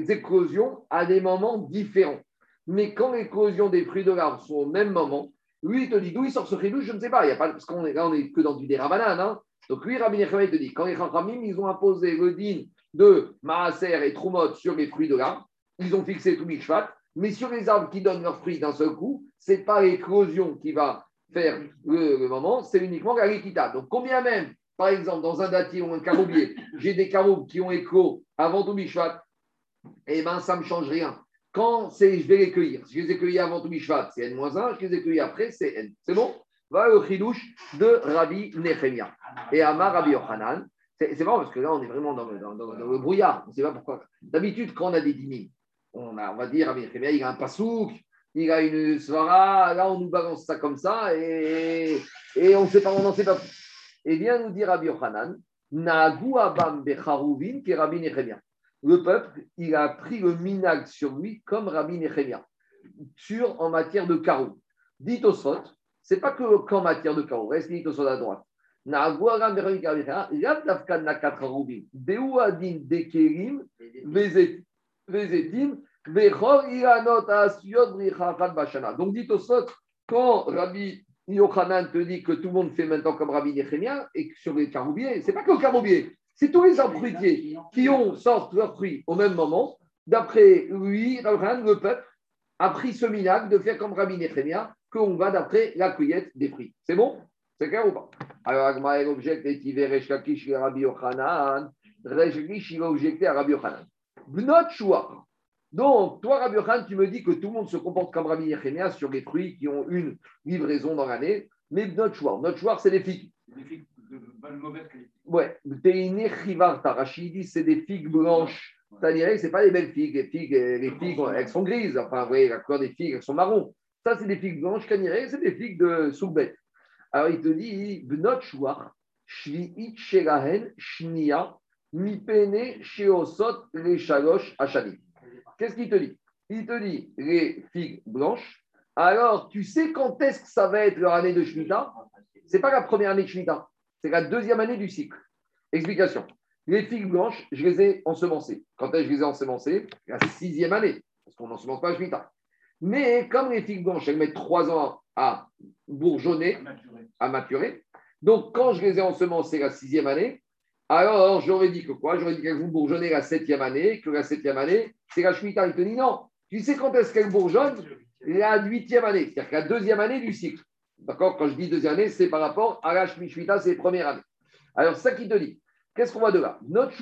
éclosions à des moments différents. Mais quand l'éclosion des fruits de l'arbre sont au même moment, lui, il te dit d'où il sort ce chidouche, je ne sais pas. Il a pas parce qu'on est là, on n'est que dans du dérabanan. Hein. Donc lui, Rabbi Nechemé te dit quand les Chachamim, ils ont imposé le din de Maaser et Trumot sur les fruits de l'arbre, ils ont fixé tout Mishvat, mais sur les arbres qui donnent leurs fruits d'un seul coup, ce n'est pas l'éclosion qui va faire le, moment, c'est uniquement la. Donc combien même par exemple, dans un dattier ou un caroubier, j'ai des caroubes qui ont éclos avant tout Bishvat, eh bien, ça ne me change rien. Quand c'est, je vais les cueillir. Si je les ai cueillis avant tout Bishvat, c'est N-1. Je les ai cueillis après, c'est N. C'est bon? Voilà le chidouche de Rabbi Nechemia. Et Amar Rabbi Yochanan. C'est, c'est parce que là, on est vraiment dans le, dans, le brouillard. On ne sait pas pourquoi. D'habitude, quand on a des dîmes, on, a, on va dire Rabbi Nechemia, il a un pasouk, il a une svara. Là, on nous balance ça comme ça et, et on ne sait pas, on n'en sait pas plus. Et vient nous dire Rabbi Yochanan, Abam Becharuvin, qui est Rabbi Nechemia. Le peuple, il a pris le minag sur lui comme Rabbi Nechemia, sur en matière de carreau. Dit au ce c'est pas que qu'en matière de carreau, reste dit au à droite. Yabdafkan Nakat Haruvin, Deuadin Dekerim, Vezetim, Vechor Iranot. Donc dit au quand Rabbi Yochanan te dit que tout le monde fait maintenant comme Rabbi Nechemia et que sur les caroubiers, c'est pas que le caroubier, c'est tous les arbres fruitiers qui ont sortent leurs fruits au même moment. D'après lui, le peuple a pris ce minag de faire comme Rabbi Nechemia, qu'on va d'après la cueillette des fruits. C'est bon? C'est clair ou pas? Alors, Agmael objecte et Resh Lakish Rabbi Yochanan. Il a objecté à Rabbi Yochanan. Bnot Shua. Donc, toi, Rabbi Yochanan, tu me dis que tout le monde se comporte comme Rabbi Yechemia sur les fruits qui ont une livraison dans l'année, mais notre choix, notre choix, c'est des figues. Des figues de bonne mauvaise qualité. Ouais, dit c'est des figues blanches. Que ce pas les belles figues. Les figues, les figues elles sont grises. Enfin, vous voyez, la couleur des figues, elles sont marron. Ça, c'est des figues blanches. Caniré, c'est des figues de soubet. Alors, il te dit, Bnot Shouar, Shvi'it Shelahen, Shnia, Mipene, Sheosot, Les Shalosh, Ashani. Qu'est-ce qu'il te dit? Il te dit les figues blanches. Alors, tu sais quand est-ce que ça va être leur année de Shemitah? Ce n'est pas la première année de Shemitah, c'est la deuxième année du cycle. Explication. Les figues blanches, je les ai ensemencées. Quand est-ce que je les ai ensemencées? La sixième année, parce qu'on n'ensemence pas à Shemitah. Mais comme les figues blanches, elles mettent trois ans à bourgeonner, à maturer. Donc, quand je les ai ensemencées la sixième année, Alors, j'aurais dit que quoi? J'aurais dit que vous bourgeonnez la septième année, que la septième année, c'est la Shemitah. Il te dit non. Tu sais quand est-ce qu'elle bourgeonne? La huitième année, c'est-à-dire la deuxième année du cycle. D'accord? Quand je dis deuxième année, c'est par rapport à la Shemitah, c'est les premières années. Alors, ça qui te dit, qu'est-ce qu'on voit de là? Notre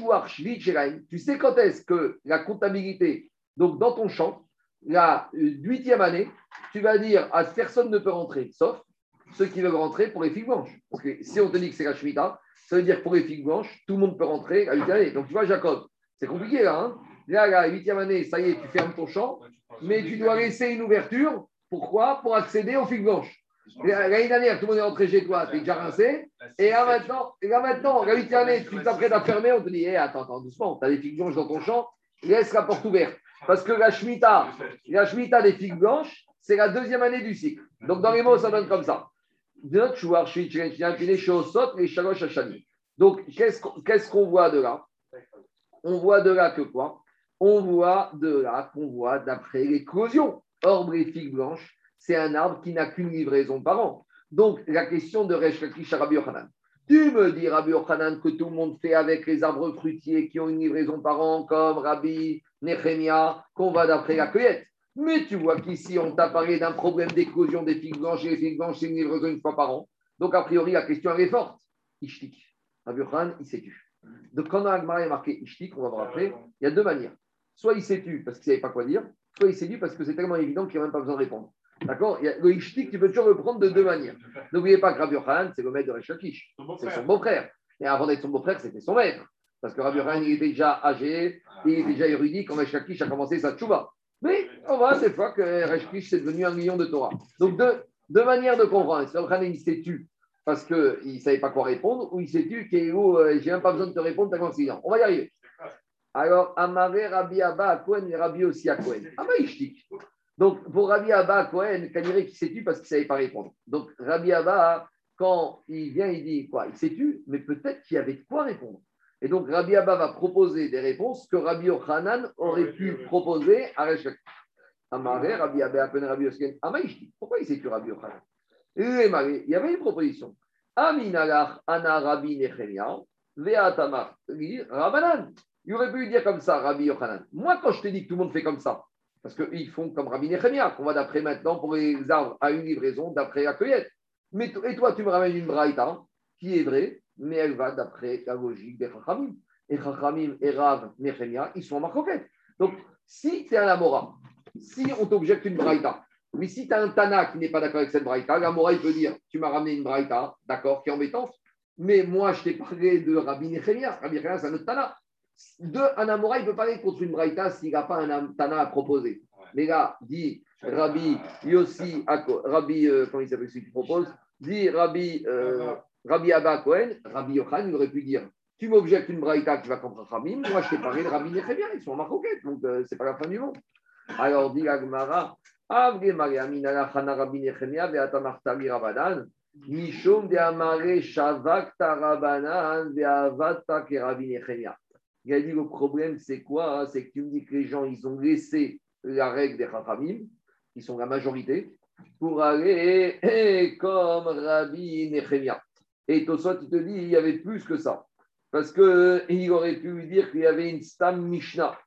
tu sais quand est-ce que la comptabilité, donc dans ton champ, la huitième année, tu vas dire à personne ne peut rentrer, sauf ceux qui veulent rentrer pour les figues blanches. Parce que si on te dit que c'est la Shemitah, ça veut dire que pour les figues blanches, tout le monde peut rentrer à huitième année. Donc tu vois, Jacob, c'est compliqué là. Hein là, la huitième année, ça y est, tu fermes ton champ, mais tu dois laisser une ouverture. Pourquoi? Pour accéder aux figues blanches. L'année dernière, tout le monde est rentré chez toi, tu es déjà rincé. Et là maintenant, et là maintenant la huitième année, tu t'apprêtes à fermer, on te dit, hé, attends, attends, doucement, tu as des figues blanches dans ton champ, laisse la porte ouverte. Parce que la Shemitah, la Shemitah des figues blanches, c'est la deuxième année du cycle. Donc dans les mots, ça donne comme ça. Donc qu'est-ce qu'on voit de là? On voit de là que quoi? On voit de là qu'on voit d'après l'éclosion. Or, les figues blanches, c'est un arbre qui n'a qu'une livraison par an. Donc, la question de Resh Rabbi Yochanan. Tu me dis, Rabbi Yochanan, que tout le monde fait avec les arbres fruitiers qui ont une livraison par an, comme Rabbi Nehemia, qu'on va d'après la cueillette. Mais tu vois qu'ici, on t'a parlé d'un problème d'éclosion des figues blanches, et les figues blanches, c'est une livraison une fois par an. Donc, a priori, la question, elle est forte. Ishtik. Rabbi Yochanan, il s'est tu. Donc, quand Agmar est marqué Ishtik, on va voir après, il y a deux manières. Soit il s'est tu parce qu'il ne savait pas quoi dire, soit il s'est tu parce que c'est tellement évident qu'il n'a même pas besoin de répondre. D'accord? Le ishtik, tu peux toujours le prendre de deux manières. N'oubliez pas que Rabbi c'est le maître de Rechakish. C'est son beau-frère. Et avant d'être son beau-frère, c'était son maître. Parce que Rabbi Yochanan, il était déjà âgé, il était déjà érudit quand Rechakish a commencé sa tchouba. Mais on voit des fois que Rechakish, c'est devenu un million de Torah. Donc, deux, deux manières de comprendre. Il s'est tu parce qu'il ne savait pas quoi répondre, ou il s'est tu, où euh, j'ai même pas besoin de te répondre tellement c'est On va y arriver. Alors, Amare Rabbi Abba à Cohen et Rabbi aussi à Cohen. Ah bah, ishtik. Donc, pour Rabbi Abba, Cohen, Kaniré qui s'est tu parce qu'il ne savait pas répondre. Donc, Rabbi Abba, quand il vient, il dit quoi Il s'est tu, mais peut-être qu'il y avait de quoi répondre. Et donc, Rabbi Abba va proposer des réponses que Rabbi Ochanan aurait pu proposer à Reshak. Amaré, Rabbi Abba, Rabbi Osken, Amaïchti. Pourquoi il s'est tu, Rabbi Ochanan Il y avait une proposition. Aminalach, Ana Rabbi Nechemia, Veatamar, Rabanan. Il aurait pu dire comme ça, Rabbi Yochanan. Moi, quand je te dis que tout le monde fait comme ça, parce qu'ils font comme Rabbi Nechemia, qu'on va d'après maintenant pour les arbres à une livraison d'après la cueillette. Mais, et toi, tu me ramènes une braïta qui est vraie, mais elle va d'après la logique des Chachamim. Et Chachamim et Rav Nechemia, ils sont en marcoquette. Donc, si tu es un Amora, si on t'objecte une braïta, mais si tu as un Tana qui n'est pas d'accord avec cette braïta, l'Amora, il peut dire Tu m'as ramené une braïta, d'accord, qui est embêtante, mais moi, je t'ai parlé de Rabbi Nechemia. Rabbi Nechemia, c'est un autre Tana. De, un Amora, il peut parler contre une Braïta s'il n'a pas un Tana à proposer. Mais là, dit Rabbi Yossi, Rabbi, euh, comment il s'appelle celui qui propose? Dit Rabbi, euh, Rabbi Abba Cohen, Rabbi Yochan, il aurait pu dire Tu m'objectes une Braïta qui va contre Rabim, moi je t'ai parlé de Rabbi bien, ils sont maroquette, donc euh, c'est pas la fin du monde. Alors dit Agmara, Avge Mariamina Chana Rabbi Nechemia, Beata Martari Rabadan, Mishum de Amare Shavak Tarabanan, Beavata Rabbi Nechemia. Il a dit le problème, c'est quoi hein? C'est que tu me dis que les gens, ils ont laissé la règle des Chachamim, qui sont la majorité, pour aller comme Rabbi Nechemia. Et Tosot, il te dit, il y avait plus que ça. Parce qu'il aurait pu lui dire qu'il y avait une Stam Mishnah.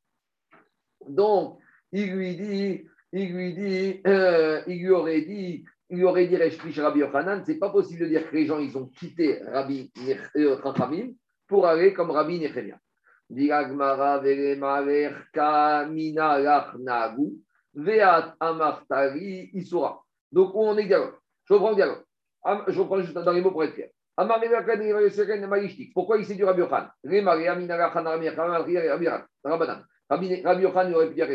Donc, il lui dit, il lui dit, euh, il lui aurait dit, il lui aurait dit, Rabbi Yochanan, c'est pas possible de dire que les gens, ils ont quitté Rabbi Chachamim pour aller comme Rabbi Nechemia. Donc, on est dialogue Je reprends le dialogue. Je reprends juste dans les mots pour être clair. Pourquoi il s'est du Rabbi Yochan Rabbi Yochan aurait pu dire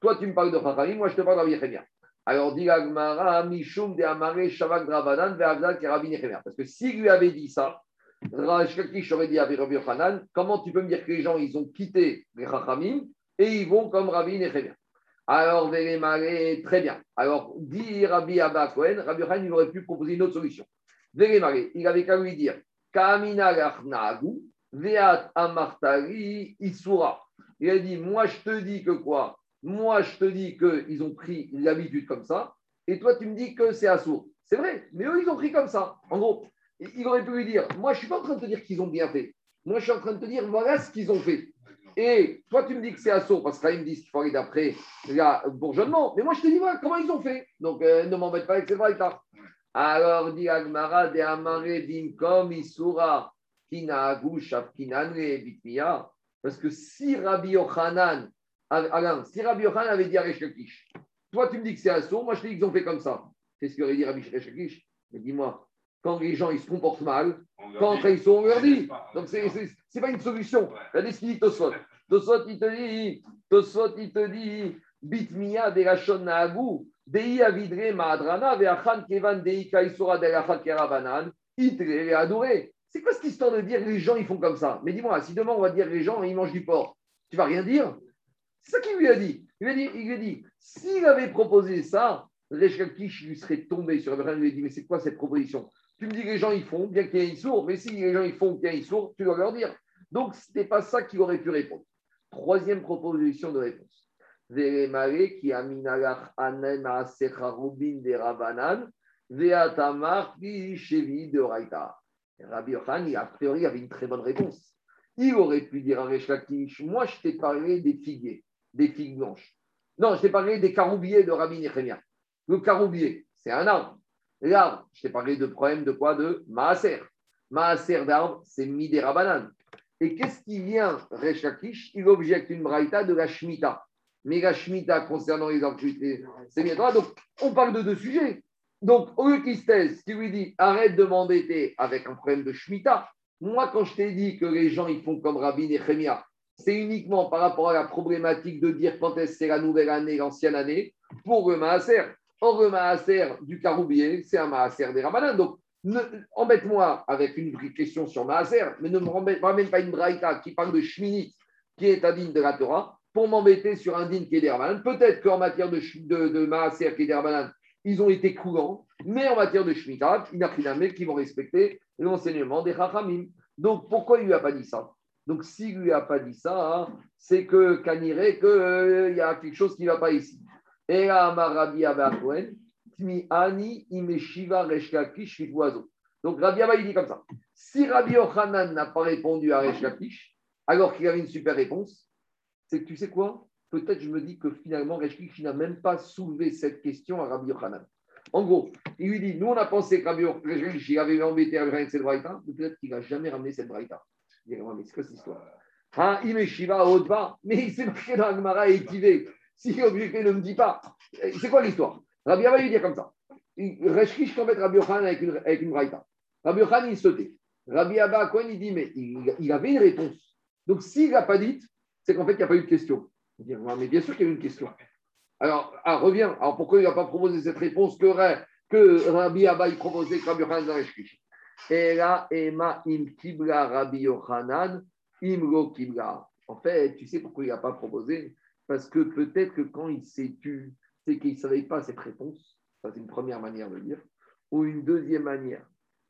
Toi, tu me parles de Chachamim, moi, je te parle de Rabbi Yechemia. Alors, dit Agmara, Mishum de Amare Shavak Drabanan, Ve'avdal, Rabbi Yechemia. Parce que s'il lui avait dit ça, Rashkakish aurait dit à Rabbi Yochanan, comment tu peux me dire que les gens, ils ont quitté les Chachamim et ils vont comme Rabbi Nechemia Alors, très bien. Alors, dit Rabbi Abba Cohen, Rabbi Yochanan, il aurait pu proposer une autre solution. Il avait qu'à lui dire, Kamina Lachnagu, Veat Amartari Isura. Il a dit, moi je te dis que quoi? Moi je te dis qu'ils ont pris l'habitude comme ça, et toi tu me dis que c'est assourd. C'est vrai, mais eux ils ont pris comme ça. En gros, il aurait pu lui dire Moi, je ne suis pas en train de te dire qu'ils ont bien fait. Moi, je suis en train de te dire, voilà ce qu'ils ont fait. Et toi, tu me dis que c'est assaut, parce que ils me disent qu'il faut aller d'après le bourgeonnement. Mais moi, je te dis, voilà, comment ils ont fait. Donc, euh, ne m'embête pas avec ces braïtas. Alors, dit Agmara de Amare Dinkom Isura. Parce que si Rabbi Yochanan, Alain, si Rabbi Yochanan avait dit à Rechakish, toi, tu me dis que c'est assaut, moi, je te dis qu'ils ont fait comme ça. C'est ce qu'aurait dit Rabbi Rechakish. Mais dis-moi, quand les gens ils se comportent mal, quand ils sont, on leur dit. Donc, ce n'est pas une solution. Regardez ce qu'il dit Tosfot. Tosfot, il te dit, Tosfot, il te dit, Bitmiya de Naagu, Dei Avidre Maadrana, Veachan Kevan Dei Kaisora de Rachat Kerabanan, Itre adoré. C'est quoi cette histoire de dire les gens ils font comme ça? Mais dis-moi, si demain on va dire les gens ils mangent du porc, tu vas rien dire? C'est ça qu'il lui a dit. Il lui a dit, il a dit s'il avait proposé ça, Resh lui serait tombé sur le Il lui a dit mais c'est quoi cette proposition? Tu me dis que les gens ils font, bien qu'il y ait sourd, mais si les gens ils font, qu'il y sourd, tu dois leur dire. Donc, ce n'était pas ça qu'il aurait pu répondre. Troisième proposition de réponse. Qui de de Raita. Rabbi Yochan, a priori, avait une très bonne réponse. Il aurait pu dire à Resh moi je t'ai parlé des figuiers, des figues blanches. Non, je t'ai parlé des caroubiers de Rabbi Nechemia. Le caroubier, c'est un arbre. L'arbre, je t'ai parlé de problème de quoi? De Maaser. Maaser d'arbre, c'est Midera banane. Et qu'est-ce qui vient, Rechakish Il objecte une braïta de la Shemitah. Mais la Shemitah concernant les arbres, c'est bien Donc, on parle de deux sujets. Donc, au lieu qu'il se taise, qui lui dit arrête de m'embêter avec un problème de Shemitah, moi, quand je t'ai dit que les gens ils font comme Rabbi Nechemia, c'est uniquement par rapport à la problématique de dire quand est-ce c'est la nouvelle année, l'ancienne année, pour le Maaser. Or, le du caroubier, c'est un maaser des ramadans. Donc, embête-moi avec une question sur maaser, mais ne me ramène pas une braïta qui parle de shminit, qui est un digne de la Torah, pour m'embêter sur un est des Peut-être qu'en matière de, de, de maaser des ils ont été courants, mais en matière de shmita, il n'y a rien qui vont respecter l'enseignement des chachamim. Donc, pourquoi il ne lui a pas dit ça? Donc, s'il ne lui a pas dit ça, hein, c'est que qu'il euh, y a quelque chose qui ne va pas ici. Et Donc Rabbi Abba, il dit comme ça. Si Rabbi Yochanan n'a pas répondu à Reshkakish, alors qu'il avait une super réponse, c'est que tu sais quoi? Peut-être je me dis que finalement Reshkakish n'a même pas soulevé cette question à Rabbi Yochanan. En gros, il lui dit Nous, on a pensé que Rabbi Yochanan avait embêté avec cette braïta, mais peut-être qu'il n'a jamais ramené cette braïta. Il dit Mais c'est quoi cette histoire? Hein, il met Shiva au mais il s'est marqué dans Agmara et Kivé. Si l'objectif ne me dit pas, c'est quoi l'histoire? Rabbi Abba, il dit comme ça. Reshkish met Rabbi Yochan avec une, avec une braïta. Rabbi Yochan, il sautait. Rabbi Abba, quoi, il dit, mais il, avait une réponse. Donc, s'il n'a pas dit, c'est qu'en fait, il n'y a pas eu de question. Mais bien sûr qu'il y a eu une question. Alors, ah, reviens. Alors, pourquoi il n'a pas proposé cette réponse que, que Rabbi Abba, il proposait que Rabbi Yochanan là, Ema im kibla Rabbi Yochanan, imlo kibla. En fait, tu sais pourquoi il n'a pas proposé? Parce que peut-être que quand il s'est tu, c'est qu'il ne savait pas cette réponse. Ça, c'est une première manière de dire. Ou une deuxième manière,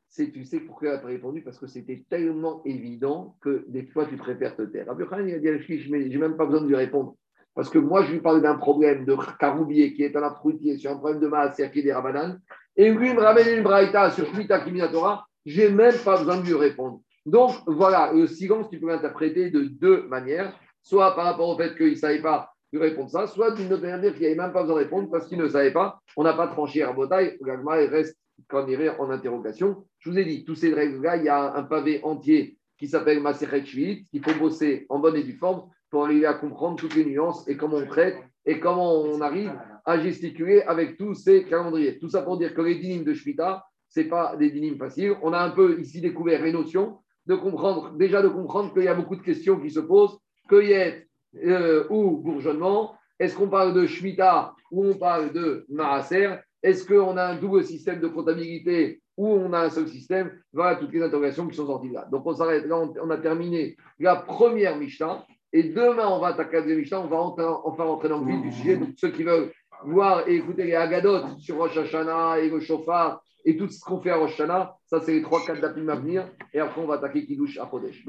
c'est tu sais pourquoi il n'a pas répondu? Parce que c'était tellement évident que des fois, tu préfères te taire. Rabbi il a dit je n'ai même pas besoin de lui répondre. Parce que moi, je lui parle d'un problème de caroubier qui est un fruitier sur un problème de masse qui est des rabananes. Et lui, il me ramène une braïta sur Shmita Kiminatora. Je n'ai même pas besoin de lui répondre. Donc, voilà, le silence, tu peux l'interpréter de deux manières soit par rapport au fait qu'il ne savait pas lui répondre ça, soit d'une autre manière qu'il n'avait même pas besoin de répondre parce qu'il ne savait pas. On n'a pas tranché à bataille. il reste quand il est en interrogation. Je vous ai dit, tous ces règles-là, il y a un pavé entier qui s'appelle Maseret Shvit, qu'il faut bosser en bonne et due forme pour arriver à comprendre toutes les nuances et comment on traite et comment on arrive à gesticuler avec tous ces calendriers. Tout ça pour dire que les dynimes de Shvita, ce pas des dynimes faciles. On a un peu ici découvert les notions, de comprendre, déjà de comprendre qu'il y a beaucoup de questions qui se posent cueillette euh, ou bourgeonnement Est-ce qu'on parle de Shemitah ou on parle de Maaser? Est-ce qu'on a un double système de comptabilité ou on a un seul système? Voilà toutes les interrogations qui sont sorties là. Donc on s'arrête là, on, a terminé la première Mishnah. Et demain, on va attaquer la deuxième Mishnah, on va enfin rentrer dans le vif du sujet. Donc ceux qui veulent voir et écouter les Agadot sur Rosh Hashanah et le Shofar et tout ce qu'on fait à Rosh ça c'est les trois quatre d'apim à venir. Et après, on va attaquer Kiddush à Kodesh.